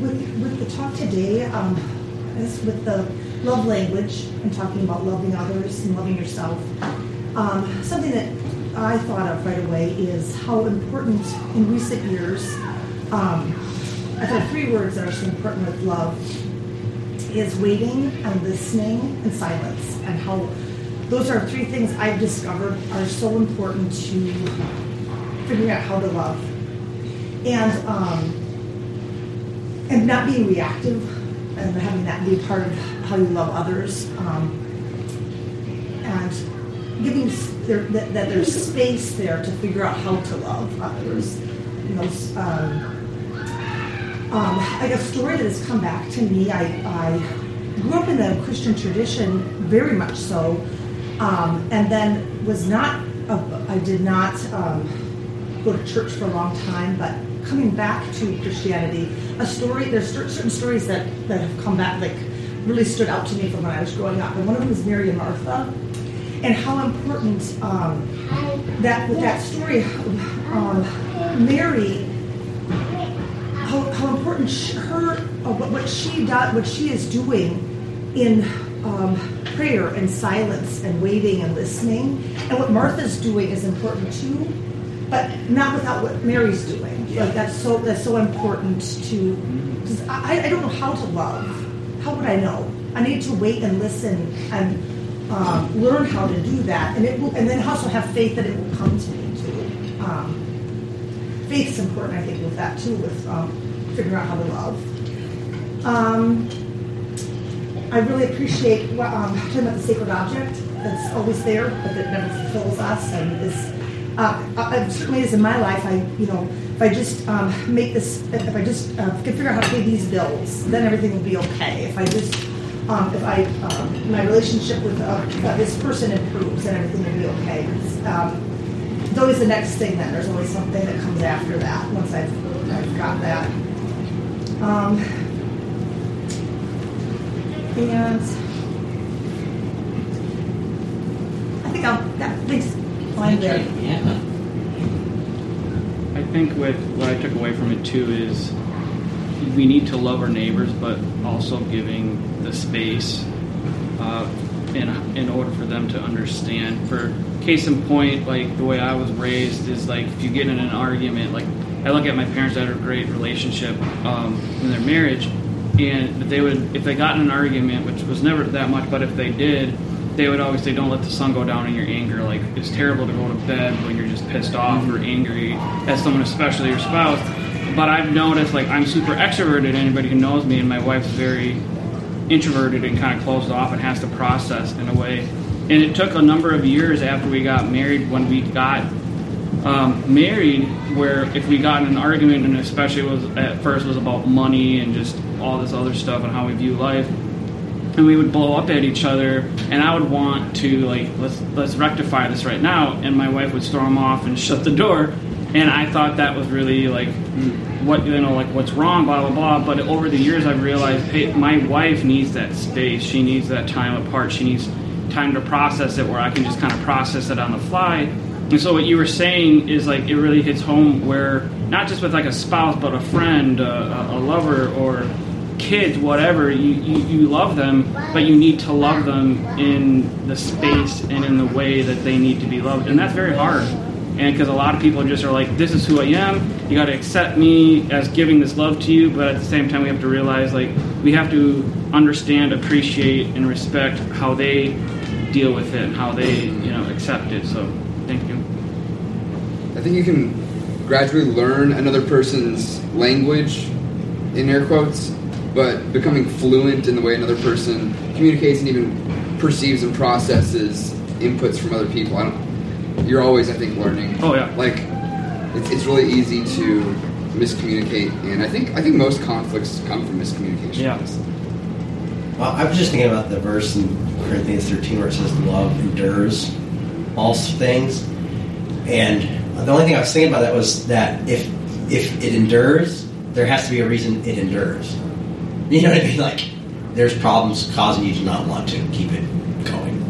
with, with the talk today, um, as with the love language and talking about loving others and loving yourself, um, something that I thought of right away is how important in recent years, um, I've had three words that are so important with love. Is waiting and listening and silence and how those are three things I've discovered are so important to figuring out how to love. And um, and not being reactive and having that be part of how you love others um, and giving there, that, that there's space there to figure out how to love others um, um, like a story that has come back to me. I, I grew up in the Christian tradition, very much so, um, and then was not. A, I did not um, go to church for a long time, but coming back to Christianity, a story. There's certain stories that that have come back, like really stood out to me from when I was growing up, and one of them was Mary and Martha, and how important um, that with that story, um, Mary her uh, what, what she does what she is doing in um, prayer and silence and waiting and listening and what Martha's doing is important too but not without what Mary's doing. Like that's so that's so important to 'cause I, I don't know how to love. How would I know? I need to wait and listen and um, learn how to do that and it will and then also have faith that it will come to me too. Um, faith's important, I think, with that too, with um, figuring out how to love. Um, I really appreciate um, talking about the sacred object that's always there, but that never fulfills us, and is uh, uh, certainly is in my life. I, you know, if I just um, make this, if I just uh, can figure out how to pay these bills, then everything will be okay. If I just um, if I, um, my relationship with uh, uh, this person improves, then everything will be okay. It's, um, it's always the next thing. Then there's always something that comes after that. Once I've, I've got that. Um, and I think I'll. That thanks. Fine there. Yeah. I think with what I took away from it too is we need to love our neighbors, but also giving the space uh, in in order for them to understand. For case in point, like the way I was raised is like if you get in an argument, like I look at my parents that had a great relationship um, in their marriage, and they would if they got in an argument, which was never that much, but if they did, they would always say, "Don't let the sun go down in your anger." Like it's terrible to go to bed when you're just pissed off or angry at someone, especially your spouse. But I've noticed, like I'm super extroverted. Anybody who knows me, and my wife's very introverted and kind of closed off and has to process in a way. And it took a number of years after we got married when we got um, married, where if we got in an argument, and especially was at first was about money and just all this other stuff and how we view life, and we would blow up at each other, and I would want to like let's let's rectify this right now, and my wife would storm off and shut the door, and I thought that was really like what you know like what's wrong, blah blah blah. But over the years, I've realized hey, my wife needs that space. She needs that time apart. She needs time to process it, where I can just kind of process it on the fly. And so what you were saying is like it really hits home where not just with like a spouse, but a friend, uh, a, a lover, or kids, whatever, you, you, you love them, but you need to love them in the space and in the way that they need to be loved. And that's very hard. And because a lot of people just are like, this is who I am, you got to accept me as giving this love to you, but at the same time, we have to realize like we have to understand, appreciate, and respect how they deal with it, how they, you know, accept it. So, think you can gradually learn another person's language, in air quotes, but becoming fluent in the way another person communicates and even perceives and processes inputs from other people. I don't. You're always, I think, learning. Oh, yeah. Like, it's, it's really easy to miscommunicate, and I think I think most conflicts come from miscommunication. Yeah. Well, I was just thinking about the verse in Corinthians 13 where it says, Love endures all things. And the only thing I was thinking about that was that if if it endures, there has to be a reason it endures. You know what I mean? Like, there's problems causing you to not want to keep it going.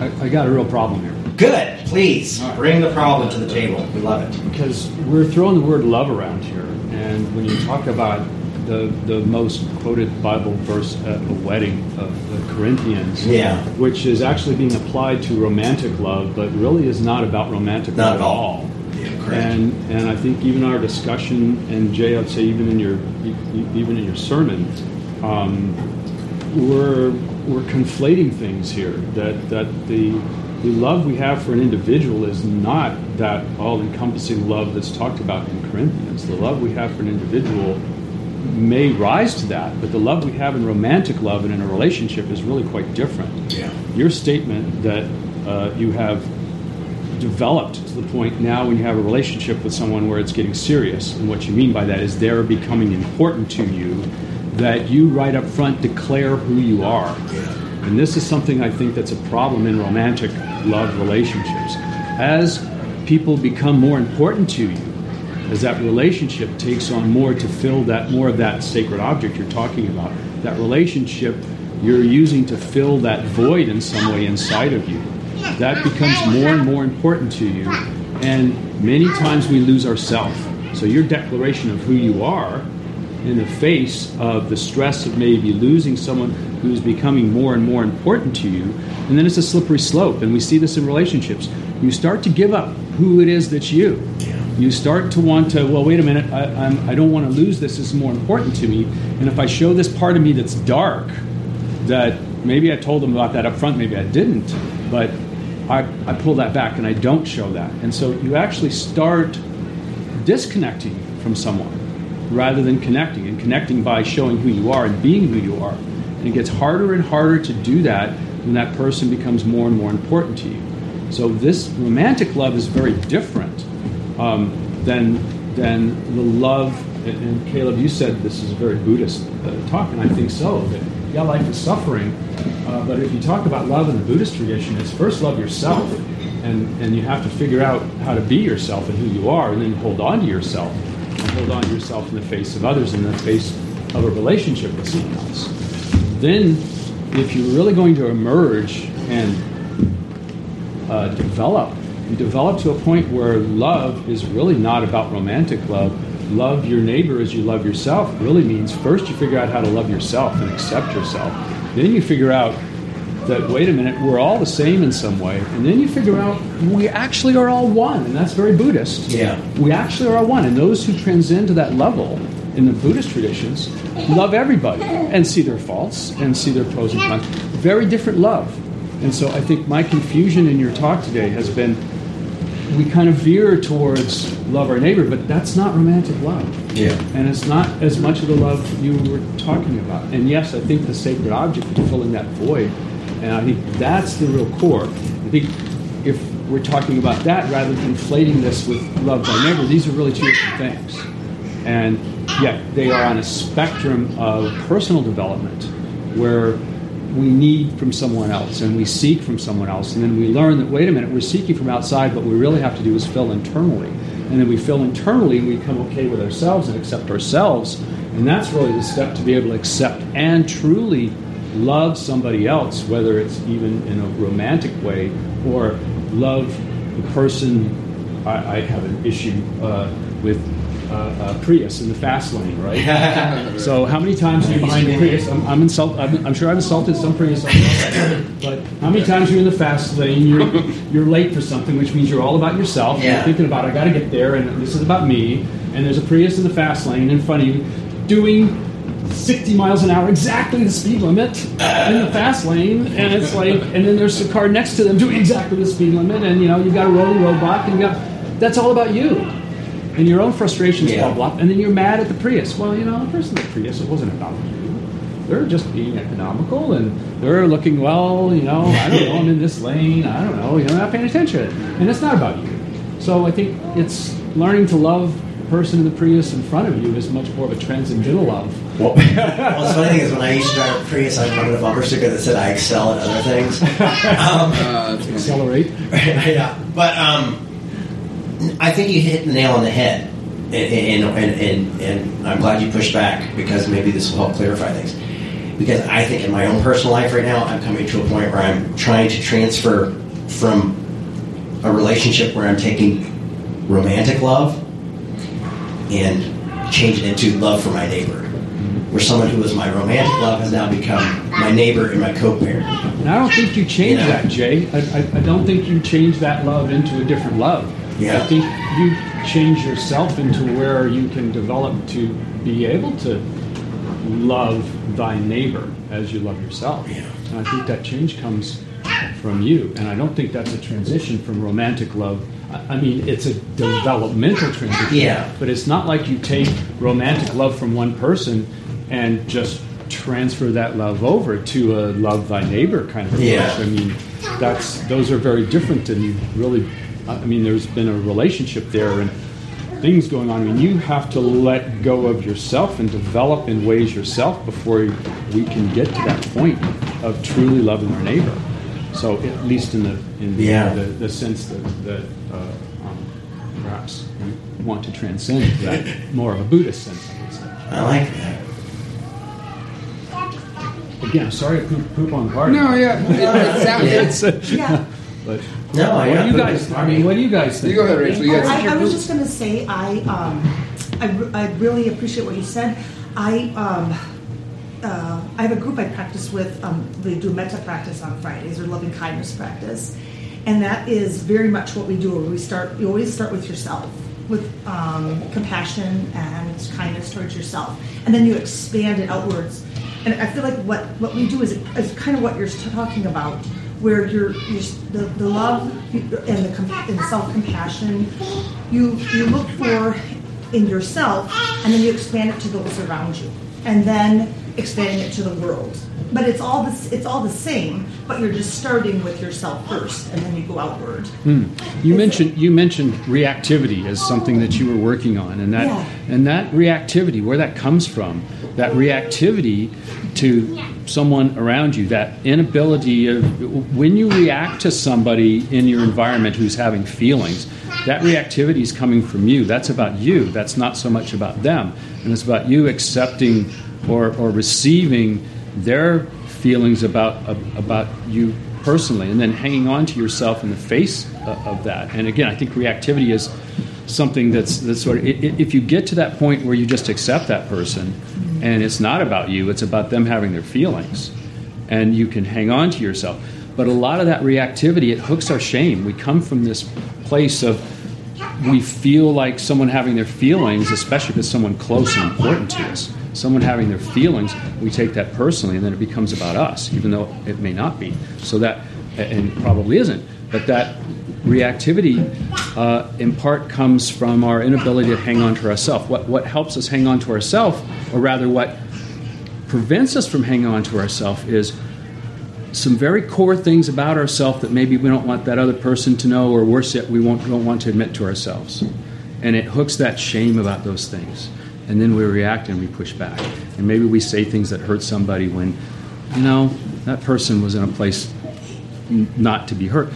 I, I got a real problem here Good. Please bring the problem to the table. We love it. because we're throwing the word love around here, and when you talk about the the most quoted Bible verse at a wedding of the Corinthians, Yeah. which is actually being applied to romantic love, but really is not about romantic Not love at all. Yeah, correct. And and I think even our discussion, and Jay, I'd say even in your even in your sermon, um, we're we're conflating things here. That that the the love we have for an individual is not that all-encompassing love that's talked about in Corinthians. The love we have for an individual may rise to that, but the love we have in romantic love and in a relationship is really quite different. Yeah. Your statement that uh, you have developed to the point now when you have a relationship with someone where it's getting serious, and what you mean by that is they're becoming important to you, that you right up front declare who you are. And this is something I think that's a problem in romantic love relationships. As people become more important to you, as that relationship takes on more to fill that more of that sacred object you're talking about, that relationship you're using to fill that void in some way inside of you, that becomes more and more important to you. And many times we lose ourselves. So your declaration of who you are in the face of the stress of maybe losing someone who's becoming more and more important to you, and then it's a slippery slope. And we see this in relationships. You start to give up who it is that's you. You start to want to, well, wait a minute, I, I'm, I don't want to lose this. This is more important to me. And if I show this part of me that's dark, that maybe I told them about that up front, maybe I didn't, but I, I pull that back and I don't show that. And so you actually start disconnecting from someone rather than connecting and connecting by showing who you are and being who you are. And it gets harder and harder to do that when that person becomes more and more important to you. So this romantic love is very different um, than than the love and, and Caleb, you said this is a very Buddhist uh, talk, and I think so. That yeah, life is suffering, uh, but if you talk about love in the Buddhist tradition, it's first love yourself, and and you have to figure out how to be yourself and who you are, and then hold on to yourself, and hold on to yourself in the face of others, in the face of a relationship with someone else. Then, if you're really going to emerge and uh, develop. You develop to a point where love is really not about romantic love. Love your neighbor as you love yourself really means first you figure out how to love yourself and accept yourself. Then you figure out that, wait a minute, we're all the same in some way. And then you figure out we actually are all one. And that's very Buddhist. Yeah. We actually are all one. And those who transcend to that level in the Buddhist traditions love everybody and see their faults and see their pros and cons. Very different love. And so I think my confusion in your talk today has been we kind of veer towards love our neighbor, but that's not romantic love. Yeah. And it's not as much of the love you were talking about. And yes, I think the sacred object is filling that void. And I think that's the real core. I think if we're talking about that rather than conflating this with love thy neighbor, these are really two different things. And yet they are on a spectrum of personal development where we need from someone else and we seek from someone else. And then we learn that, wait a minute, we're seeking from outside, but what we really have to do is fill internally. And then we fill internally and we become okay with ourselves and accept ourselves. And that's really the step to be able to accept and truly love somebody else, whether it's even in a romantic way or love the person. I, I have an issue uh, with uh, uh, Prius in the fast lane, right? so how many times are you behind a Prius? I'm, I'm, insult, I'm, I'm sure I've insulted some Prius, but how many times are you in the fast lane? You're you're late for something, which means you're all about yourself. Yeah. You're thinking about I got to get there, and this is about me. And there's a Prius in the fast lane in front of you, doing 60 miles an hour, exactly the speed limit in the fast lane, and it's like, and then there's a car next to them doing exactly the speed limit, and you know you've got a rolling roadblock, and you got that's all about you and your own frustrations Yeah. bubble up, and then you're mad at the Prius. Well, you know, the person in the Prius, it wasn't about you. They're just being economical, and they're looking well. You know, I don't know. I'm in this lane. I don't know. You're not paying attention, and it's not about you. So I think it's learning to love the person in the Prius in front of you is much more of a transcendental love. Well, well, the funny thing is, when I used to drive a Prius, I wanted a bumper sticker that said I excel at other things. um, Uh, that's funny. Accelerate. yeah, but um, I think you hit the nail on the head, and, and, and, and, and I'm glad you pushed back because maybe this will help clarify things. Because I think in my own personal life right now, I'm coming to a point where I'm trying to transfer from a relationship where I'm taking romantic love and change it into love for my neighbor. Where someone who was my romantic love has now become my neighbor and my co-parent. And I don't think you change You know? that, Jay. I, I, I don't think you change that love into a different love. Yeah. I think you change yourself into where you can develop to be able to love thy neighbor as you love yourself. Yeah. And I think that change comes from you. And I don't think that's a transition from romantic love. I mean, it's a developmental transition. Yeah. But it's not like you take romantic love from one person and just transfer that love over to a love thy neighbor kind of Yeah. I mean, that's those are very different, and you really, I mean, there's been a relationship there and things going on. I mean, you have to let go of yourself and develop in ways yourself before we can get to that point of truly loving our neighbor. So, at least in the in the, Yeah. the, the sense that that uh, um, perhaps we want to transcend that more of a Buddhist sense, I would. I like that. Again, sorry to poop, poop on Carter. No, yeah, it, it sounds. Yeah. It's, Yeah. But No, I what do you guys? I mean, what do you guys think? you go ahead, Rachel. You guys. I, I was just going to say, I, um, I, I really appreciate what you said. I, um, uh, I have a group I practice with. Um, they do metta practice on Fridays or loving kindness practice, and that is very much what we do. We start. You always start with yourself, with um, compassion and kindness towards yourself, and then you expand it outwards. And I feel like what, what we do is, is kind of what you're talking about, where you're, you're the, the love and the, and self compassion you you look for in yourself, and then you expand it to those around you, and then expanding it to the world. But it's all this, it's all the same. But you're just starting with yourself first, and then you go outward. Hmm. You Is mentioned you mentioned reactivity as something that you were working on, and that Yeah. and that reactivity, where that comes from, that reactivity to someone around you, that inability of when you react to somebody in your environment who's having feelings, that reactivity is coming from you. That's about you. That's not so much about them, and it's about you accepting or or receiving their feelings about about you personally, and then hanging on to yourself in the face of, that. And again, I think reactivity is something that's that's sort of if you get to that point where you just accept that person, and it's not about you, it's about them having their feelings, and you can hang on to yourself. But a lot of that reactivity it hooks our shame. We come from this place of we feel like someone having their feelings, especially if it's someone close and important to us, someone having their feelings, we take that personally, and then it becomes about us, even though it may not be. So that, and probably isn't, but that reactivity uh, in part comes from our inability to hang on to ourselves. What, what helps us hang on to ourselves, or rather, what prevents us from hanging on to ourselves, is some very core things about ourselves that maybe we don't want that other person to know, or worse yet, we won't, don't want to admit to ourselves. And it hooks that shame about those things. And then we react and we push back. And maybe we say things that hurt somebody when, you know, that person was in a place not to be hurt.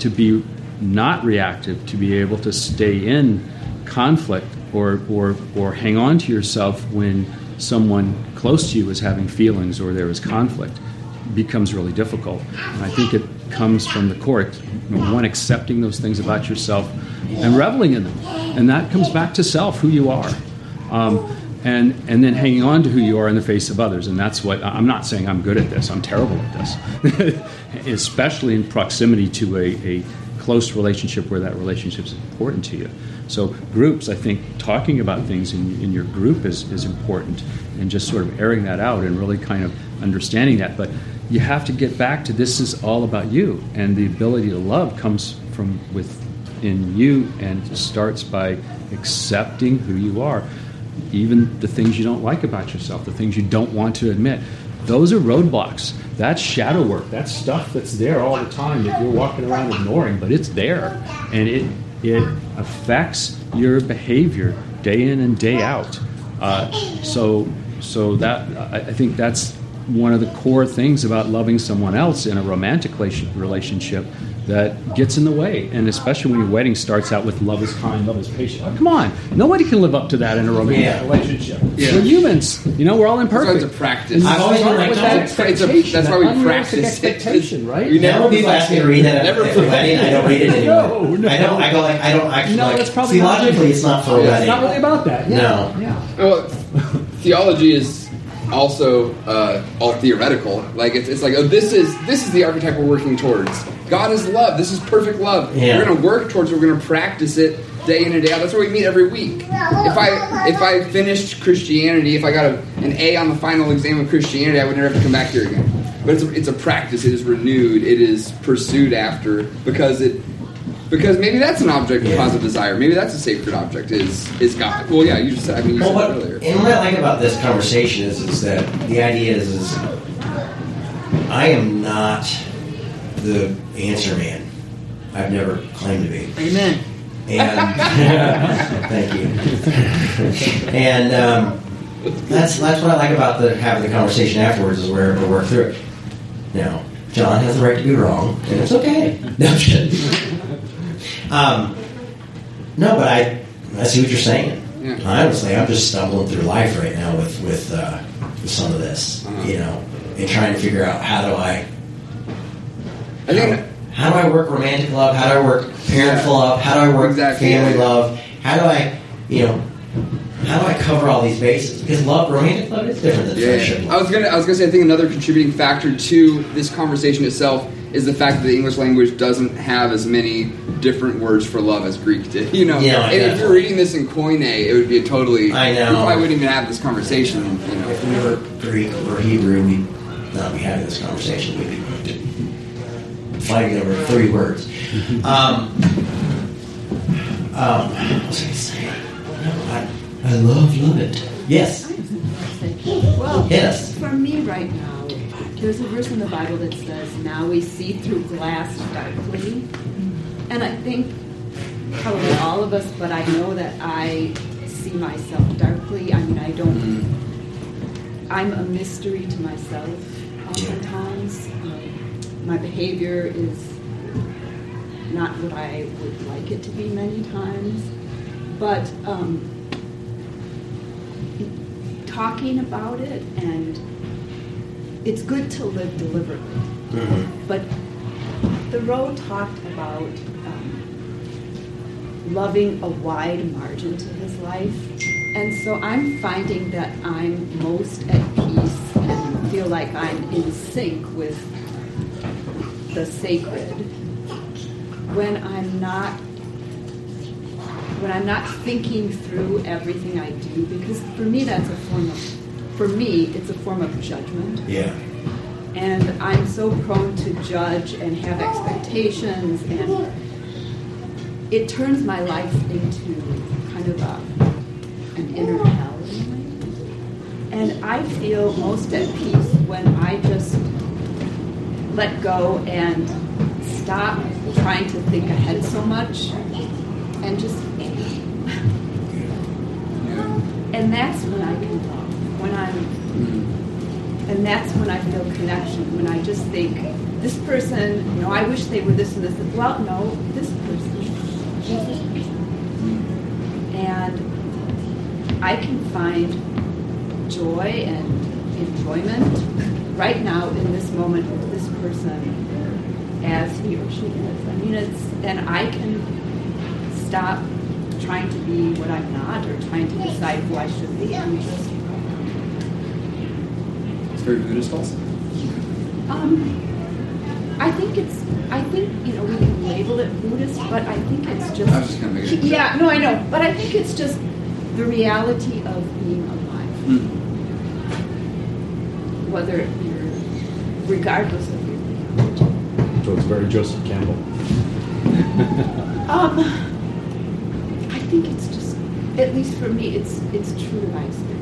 To be not reactive, to be able to stay in conflict or, or, or hang on to yourself when someone close to you is having feelings or there is conflict becomes really difficult. And I think it comes from the core, one accepting those things about yourself and reveling in them, and that comes back to self, who you are, um, and and then hanging on to who you are in the face of others. And that's what I'm not saying I'm good at this. I'm terrible at this, especially in proximity to a, a close relationship where that relationship is important to you. So groups, I think, talking about things in, in your group is, is important, and just sort of airing that out and really kind of understanding that. But you have to get back to this is all about you, and the ability to love comes from within you, and starts by accepting who you are, even the things you don't like about yourself, the things you don't want to admit. Those are roadblocks. That's shadow work. That's stuff that's there all the time that you're walking around ignoring, but it's there, and it it affects your behavior day in and day out. Uh, so so that I, I think that's one of the core things about loving someone else in a romantic relationship that gets in the way. And especially when your wedding starts out with love is kind, love is patient. Oh, come on. Nobody can live up to that in a romantic Yeah. relationship. Yeah. We're humans. You know, we're all imperfect. it's a practice. I've always been like with that It's a- that's why we practice expectation, right? We Now never when people ask me to read that Never at a wedding, I don't read it anymore. No, no. I don't. I go like I don't actually. No, like, it's probably not- theologically, it's not for a It's wedding. not really about that. Yeah. No. Yeah. Well, theology is also uh, all theoretical. Like it's, it's like, oh, this is this is the archetype we're working towards. God is love. This is perfect love. Yeah. We're going to work towards. it. We're going to practice it day in and day out. That's where we meet every week. If I if I finished Christianity, if I got a, an A on the final exam of Christianity, I would never have to come back here again. But it's a, it's a practice. It is renewed. It is pursued after because it because maybe that's an object of Yeah. positive desire. Maybe that's a sacred object. Is is God? Well, yeah, you just said. I mean, you Well, said what, it earlier. and what I like about this conversation is, is that the idea is, is I am not the answer man. I've never claimed to be. Amen. And thank you. And um, that's that's what I like about the having the conversation afterwards is where we work through it. Now, John has the right to be wrong, and it's okay. No, I'm kidding. Um, no, but I I see what you're saying. Yeah. Honestly, I'm just stumbling through life right now with with, uh, with some of this, Uh-huh. you know, and trying to figure out how do I I think how do I work romantic love? How do I work parental Yeah. love? How do I work Exactly. family love? How do I, you know, how do I cover all these bases? Because love, romantic love, is different than Yeah, friendship yeah. I was gonna. I was gonna say. I think another contributing factor to this conversation itself is the fact that the English language doesn't have as many different words for love as Greek did. You know, Yeah, and if you're reading this in Koine, it would be a totally. I know. We probably wouldn't even have this conversation. You know. If we were Greek or Hebrew, we'd not be having this conversation. We'd be fighting over three words. Um, um, what was I saying? No, I, I love, love it. Yes. Well, Well, Hit us. for me right now, there's a verse in the Bible that says, "Now we see through glass darkly," and I think probably all of us, but I know that I see myself darkly. I mean, I don't. I'm a mystery to myself oftentimes. Um, my behavior is not what I would like it to be many times, but. Um, talking about it and it's good to live deliberately. But Thoreau talked about loving a wide margin to his life. And so I'm finding that I'm most at peace and feel like I'm in sync with the sacred when I'm not when I'm not thinking through everything I do, because for me that's a form of, for me it's a form of judgment, Yeah. and I'm so prone to judge and have expectations, and it turns my life into kind of a, an inner hell. in a way. And I feel most at peace when I just let go and stop trying to think ahead so much and just and that's when I can love. When I'm and that's when I feel connection. When I just think this person, you know, I wish they were this and this. Well, no, this person. And I can find joy and enjoyment right now in this moment with this person as he or she is. I mean, it's and I can stop trying to be what I'm not or trying to decide who I should be and just It's very Buddhist also. um I think it's I think you know we can label it Buddhist, but I think it's just I was just kinda making a joke. yeah no I know, but I think it's just the reality of being alive, Hmm. whether you're regardless of your reality. So it's very Joseph Campbell. Um, I think it's just at least for me it's it's true to my experience.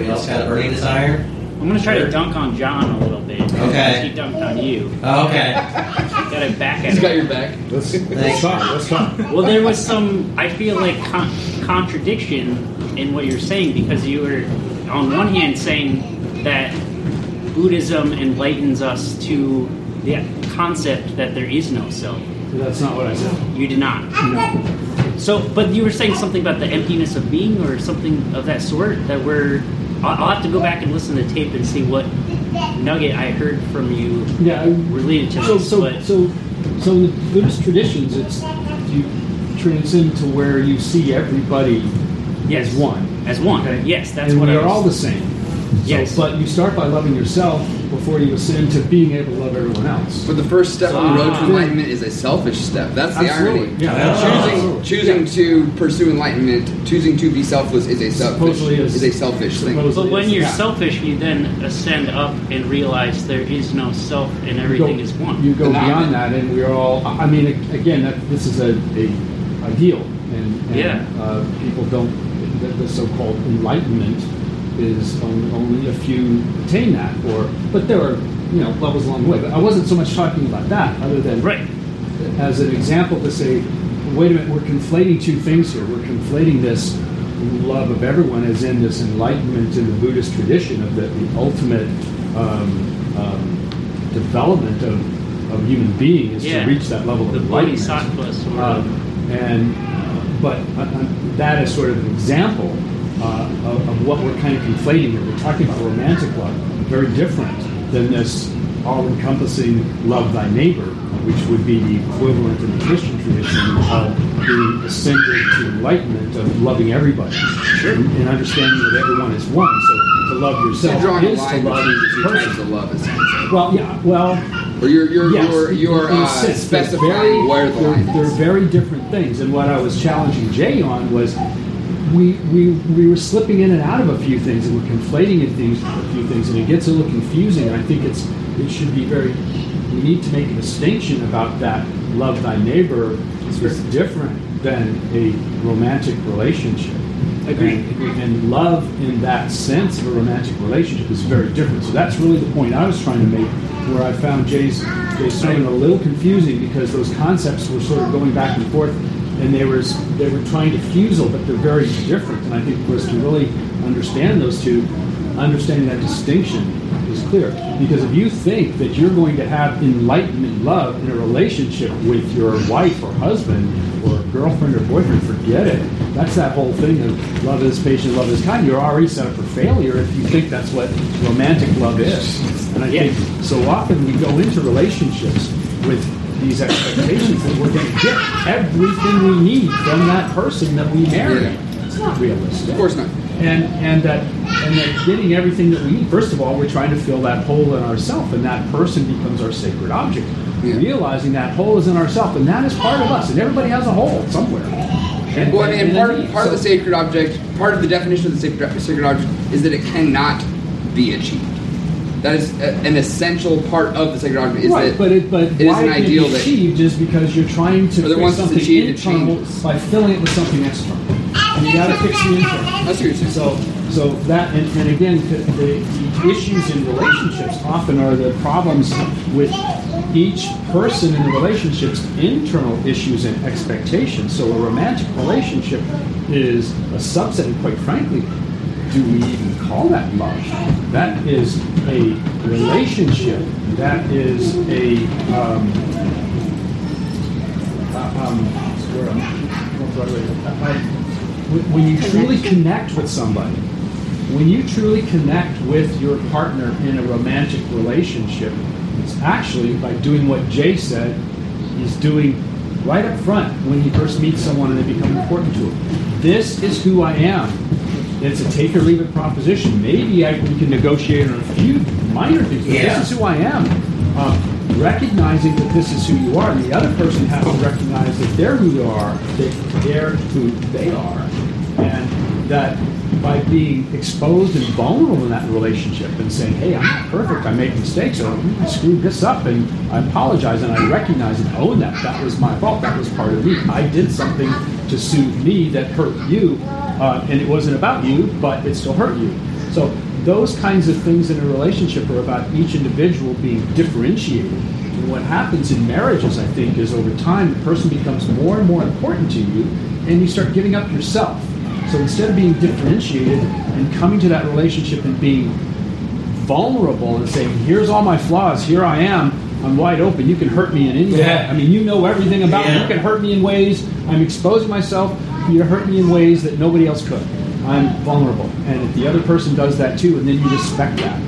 Anybody else got a burning desire? I'm gonna try to dunk on John a little bit. Okay. He dunked on you. Oh, okay. Got it back at He's got your back. Let's, Thanks. let's talk. Let's talk. Well, there was some. I feel like con- contradiction in what you're saying because you were, on one hand, saying that Buddhism enlightens us to the concept that there is no self. That's not what I said. You did not. No. So, but you were saying something about the emptiness of being, or something of that sort. That we're. I'll I'll have to go back and listen to the tape and see what nugget I heard from you Yeah. Related to So, this. so, but so, so in the Buddhist traditions, it's you transcend to where you see everybody Yes. as one. as one, Okay? yes, that's and what we I are all the same. So, Yes. But you start by loving yourself before you ascend to being able to love everyone else. But the first step on the road to Ah. enlightenment is a selfish step. That's the Absolutely. irony. Yeah. Choosing absolutely. choosing to pursue enlightenment, choosing to be selfless is a selfish is- is a selfish thing. But when you're Yeah. selfish, you then ascend up and realize there is no self and everything go, is one. You go And beyond that, and we're all. I mean, again, that, this is a, a ideal, and, and Yeah. uh, people don't. The, the so-called enlightenment is only, only a few attain that, or but there are you know levels along the way. But I wasn't so much talking about that, other than Right. as an example to say, wait a minute, we're conflating two things here. We're conflating this love of everyone as in this enlightenment in the Buddhist tradition of the, the ultimate um, um, development of, of human being is Yeah. to reach that level The of enlightenment. bodhisattva sort Um, of. and but uh, uh, that is sort of an example uh, of, of what we're kind of conflating here. We're talking about romantic love, very different than this all-encompassing love thy neighbor, which would be the equivalent in the Christian tradition of being ascended to enlightenment of loving everybody and, and understanding that everyone is one. So to love yourself a is to love the this person. of love, like. Well, yeah, well, Or you're you're Yes, you're, you're uh, specifying very- where the they're, they're very different things. And what I was challenging Jay on was we, we, we were slipping in and out of a few things and we're conflating in things, a few things, and it gets a little confusing. And I think it's it should be very. We need to make a distinction about that. Love thy neighbor is different than a romantic relationship. Agreed, And, and love in that sense of a romantic relationship is very different. So that's really the point I was trying to make, where I found Jay's, Jay's sermon a little confusing because those concepts were sort of going back and forth, and they were they were trying to fusel, but they're very different. And I think for us to really understand those two, understanding that distinction is clear. Because if you think that you're going to have enlightenment love in a relationship with your wife or husband or girlfriend or boyfriend, forget it. That's that whole thing of love is patient, love is kind. You're already set up for failure if you think that's what romantic love is. And I Yeah. think so often we go into relationships these expectations that we're going to get everything we need from that person that we marry. It's not realistic. Of course not. And and that and that getting everything that we need. First of all, we're trying to fill that hole in ourself, and that person becomes our sacred object. Yeah. Realizing that hole is in ourself, and that is part of us, and everybody has a hole somewhere. And, Well, and, and part, of, need. of the sacred object, part of the definition of the sacred, sacred object is that it cannot be achieved. That is a, an essential part of the sacred object. Is right, that but it, but it is why an ideal that achieved is because you're trying to fix something internal by filling it with something external. And you got to fix the internal. What. So, so that, and, and again, the, the issues in relationships often are the problems with each person in the relationship's internal issues and expectations. So, a romantic relationship is a subset, and quite frankly, do we even call that love? That is a relationship. That is a um, uh, um, when you truly connect with somebody, when you truly connect with your partner in a romantic relationship, it's actually by doing what Jay said he's doing right up front when he first meets someone and they become important to him. This is who I am. It's a take or leave it proposition. Maybe I, we can negotiate on a few minor things, but Yeah. this is who I am. Um, recognizing that this is who you are, and the other person has to recognize that they're who they are, that they're who they are, and that by being exposed and vulnerable in that relationship and saying, "Hey, I'm not perfect. I make mistakes, or I screwed this up, and I apologize, and I recognize and own that. That was my fault. That was part of me. I did something to soothe me that hurt you, uh, and it wasn't about you, but it still hurt you." So those kinds of things in a relationship are about each individual being differentiated. And what happens in marriages, I think, is over time the person becomes more and more important to you, and you start giving up yourself. So instead of being differentiated and coming to that relationship and being vulnerable and saying, "Here's all my flaws. Here I am. I'm wide open. You can hurt me in any way. Yeah. I mean, you know everything about me. You can hurt me in ways. I'm exposing myself you to hurt me in ways that nobody else could. I'm vulnerable, and if the other person does that too, and then you respect that.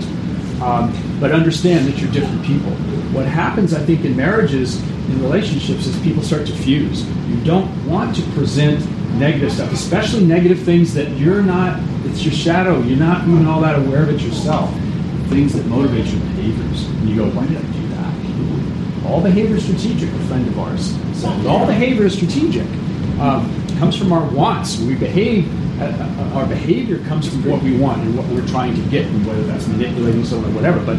Um, but understand that you're different people. What happens, I think, in marriages, in relationships, is people start to fuse. You don't want to present negative stuff, especially negative things that you're not. It's your shadow. You're not even all that aware of it yourself. Things that motivate your behaviors, and you go, "Why did I do that?" All behavior is strategic. A friend of ours "All behavior is strategic. Um, comes from our wants. We behave. Uh, uh, our behavior comes from what we want and what we're trying to get, and whether that's manipulating someone or whatever. But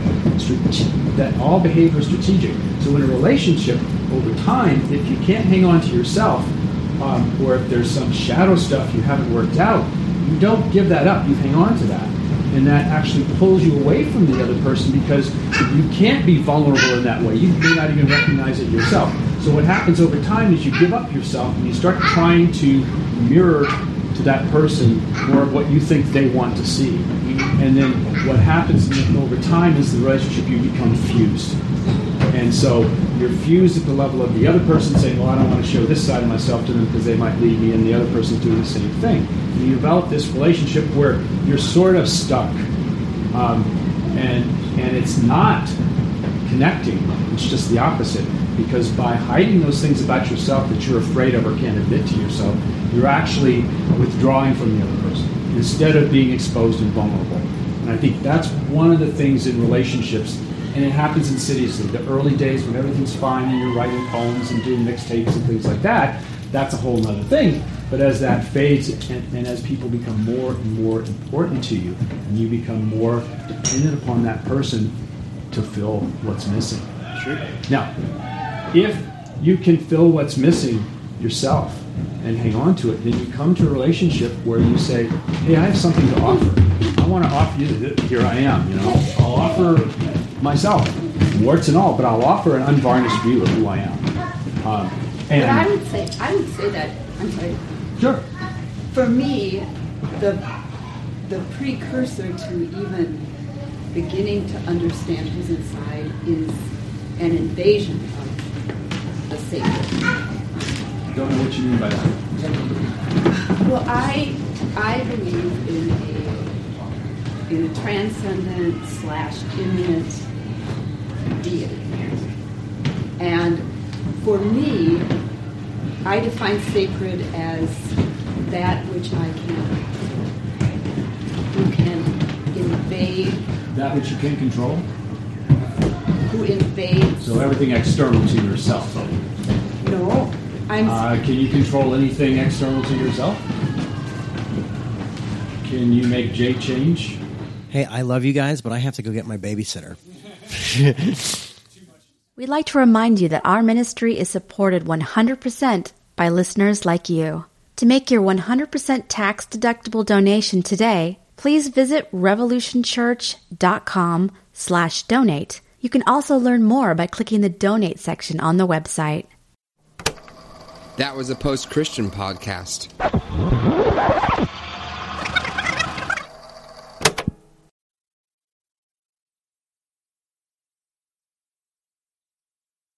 that all behavior is strategic. So in a relationship, over time, if you can't hang on to yourself, um, or if there's some shadow stuff you haven't worked out, you don't give that up. You hang on to that. And that actually pulls you away from the other person because you can't be vulnerable in that way. You may not even recognize it yourself. So what happens over time is you give up yourself and you start trying to mirror to that person more of what you think they want to see. And then what happens over time is the relationship you become fused. And so you're fused at the level of the other person saying, well, I don't want to show this side of myself to them because they might leave me, and the other person's doing the same thing. And you develop this relationship where you're sort of stuck. Um, and, and it's not connecting, it's just the opposite. Because by hiding those things about yourself that you're afraid of or can't admit to yourself, you're actually withdrawing from the other person instead of being exposed and vulnerable. And I think that's one of the things in relationships and it happens insidiously. The early days when everything's fine and you're writing poems and doing mixtapes and things like that, that's a whole other thing. But as that fades and, and as people become more and more important to you, and you become more dependent upon that person to fill what's missing. Sure. Now, if you can fill what's missing yourself, and hang on to it, then you come to a relationship where you say, "Hey, I have something to offer. I want to offer you. Here I am. You know, I'll offer myself, warts and all, but I'll offer an unvarnished view of who I am." Um, and But I would say, I would say that, I'm sorry, sure, for me, the, the precursor to even beginning to understand who's inside is an invasion of the sacred. don't know what you mean by that. Well, I, I believe in a, in a transcendent slash immanent deity. And for me, I define sacred as that which I can, who can invade, That which you can control. who invades, So everything external to yourself. no, I'm, Uh, can you control anything external to yourself? Can you make Jay change? Hey, I love you guys, but I have to go get my babysitter. We'd like to remind you that our ministry is supported 100% by listeners like you. To make your 100% tax deductible donation today, please visit revolutionchurch.com slash donate. You can also learn more by clicking the donate section on the website. That was a post Christian podcast.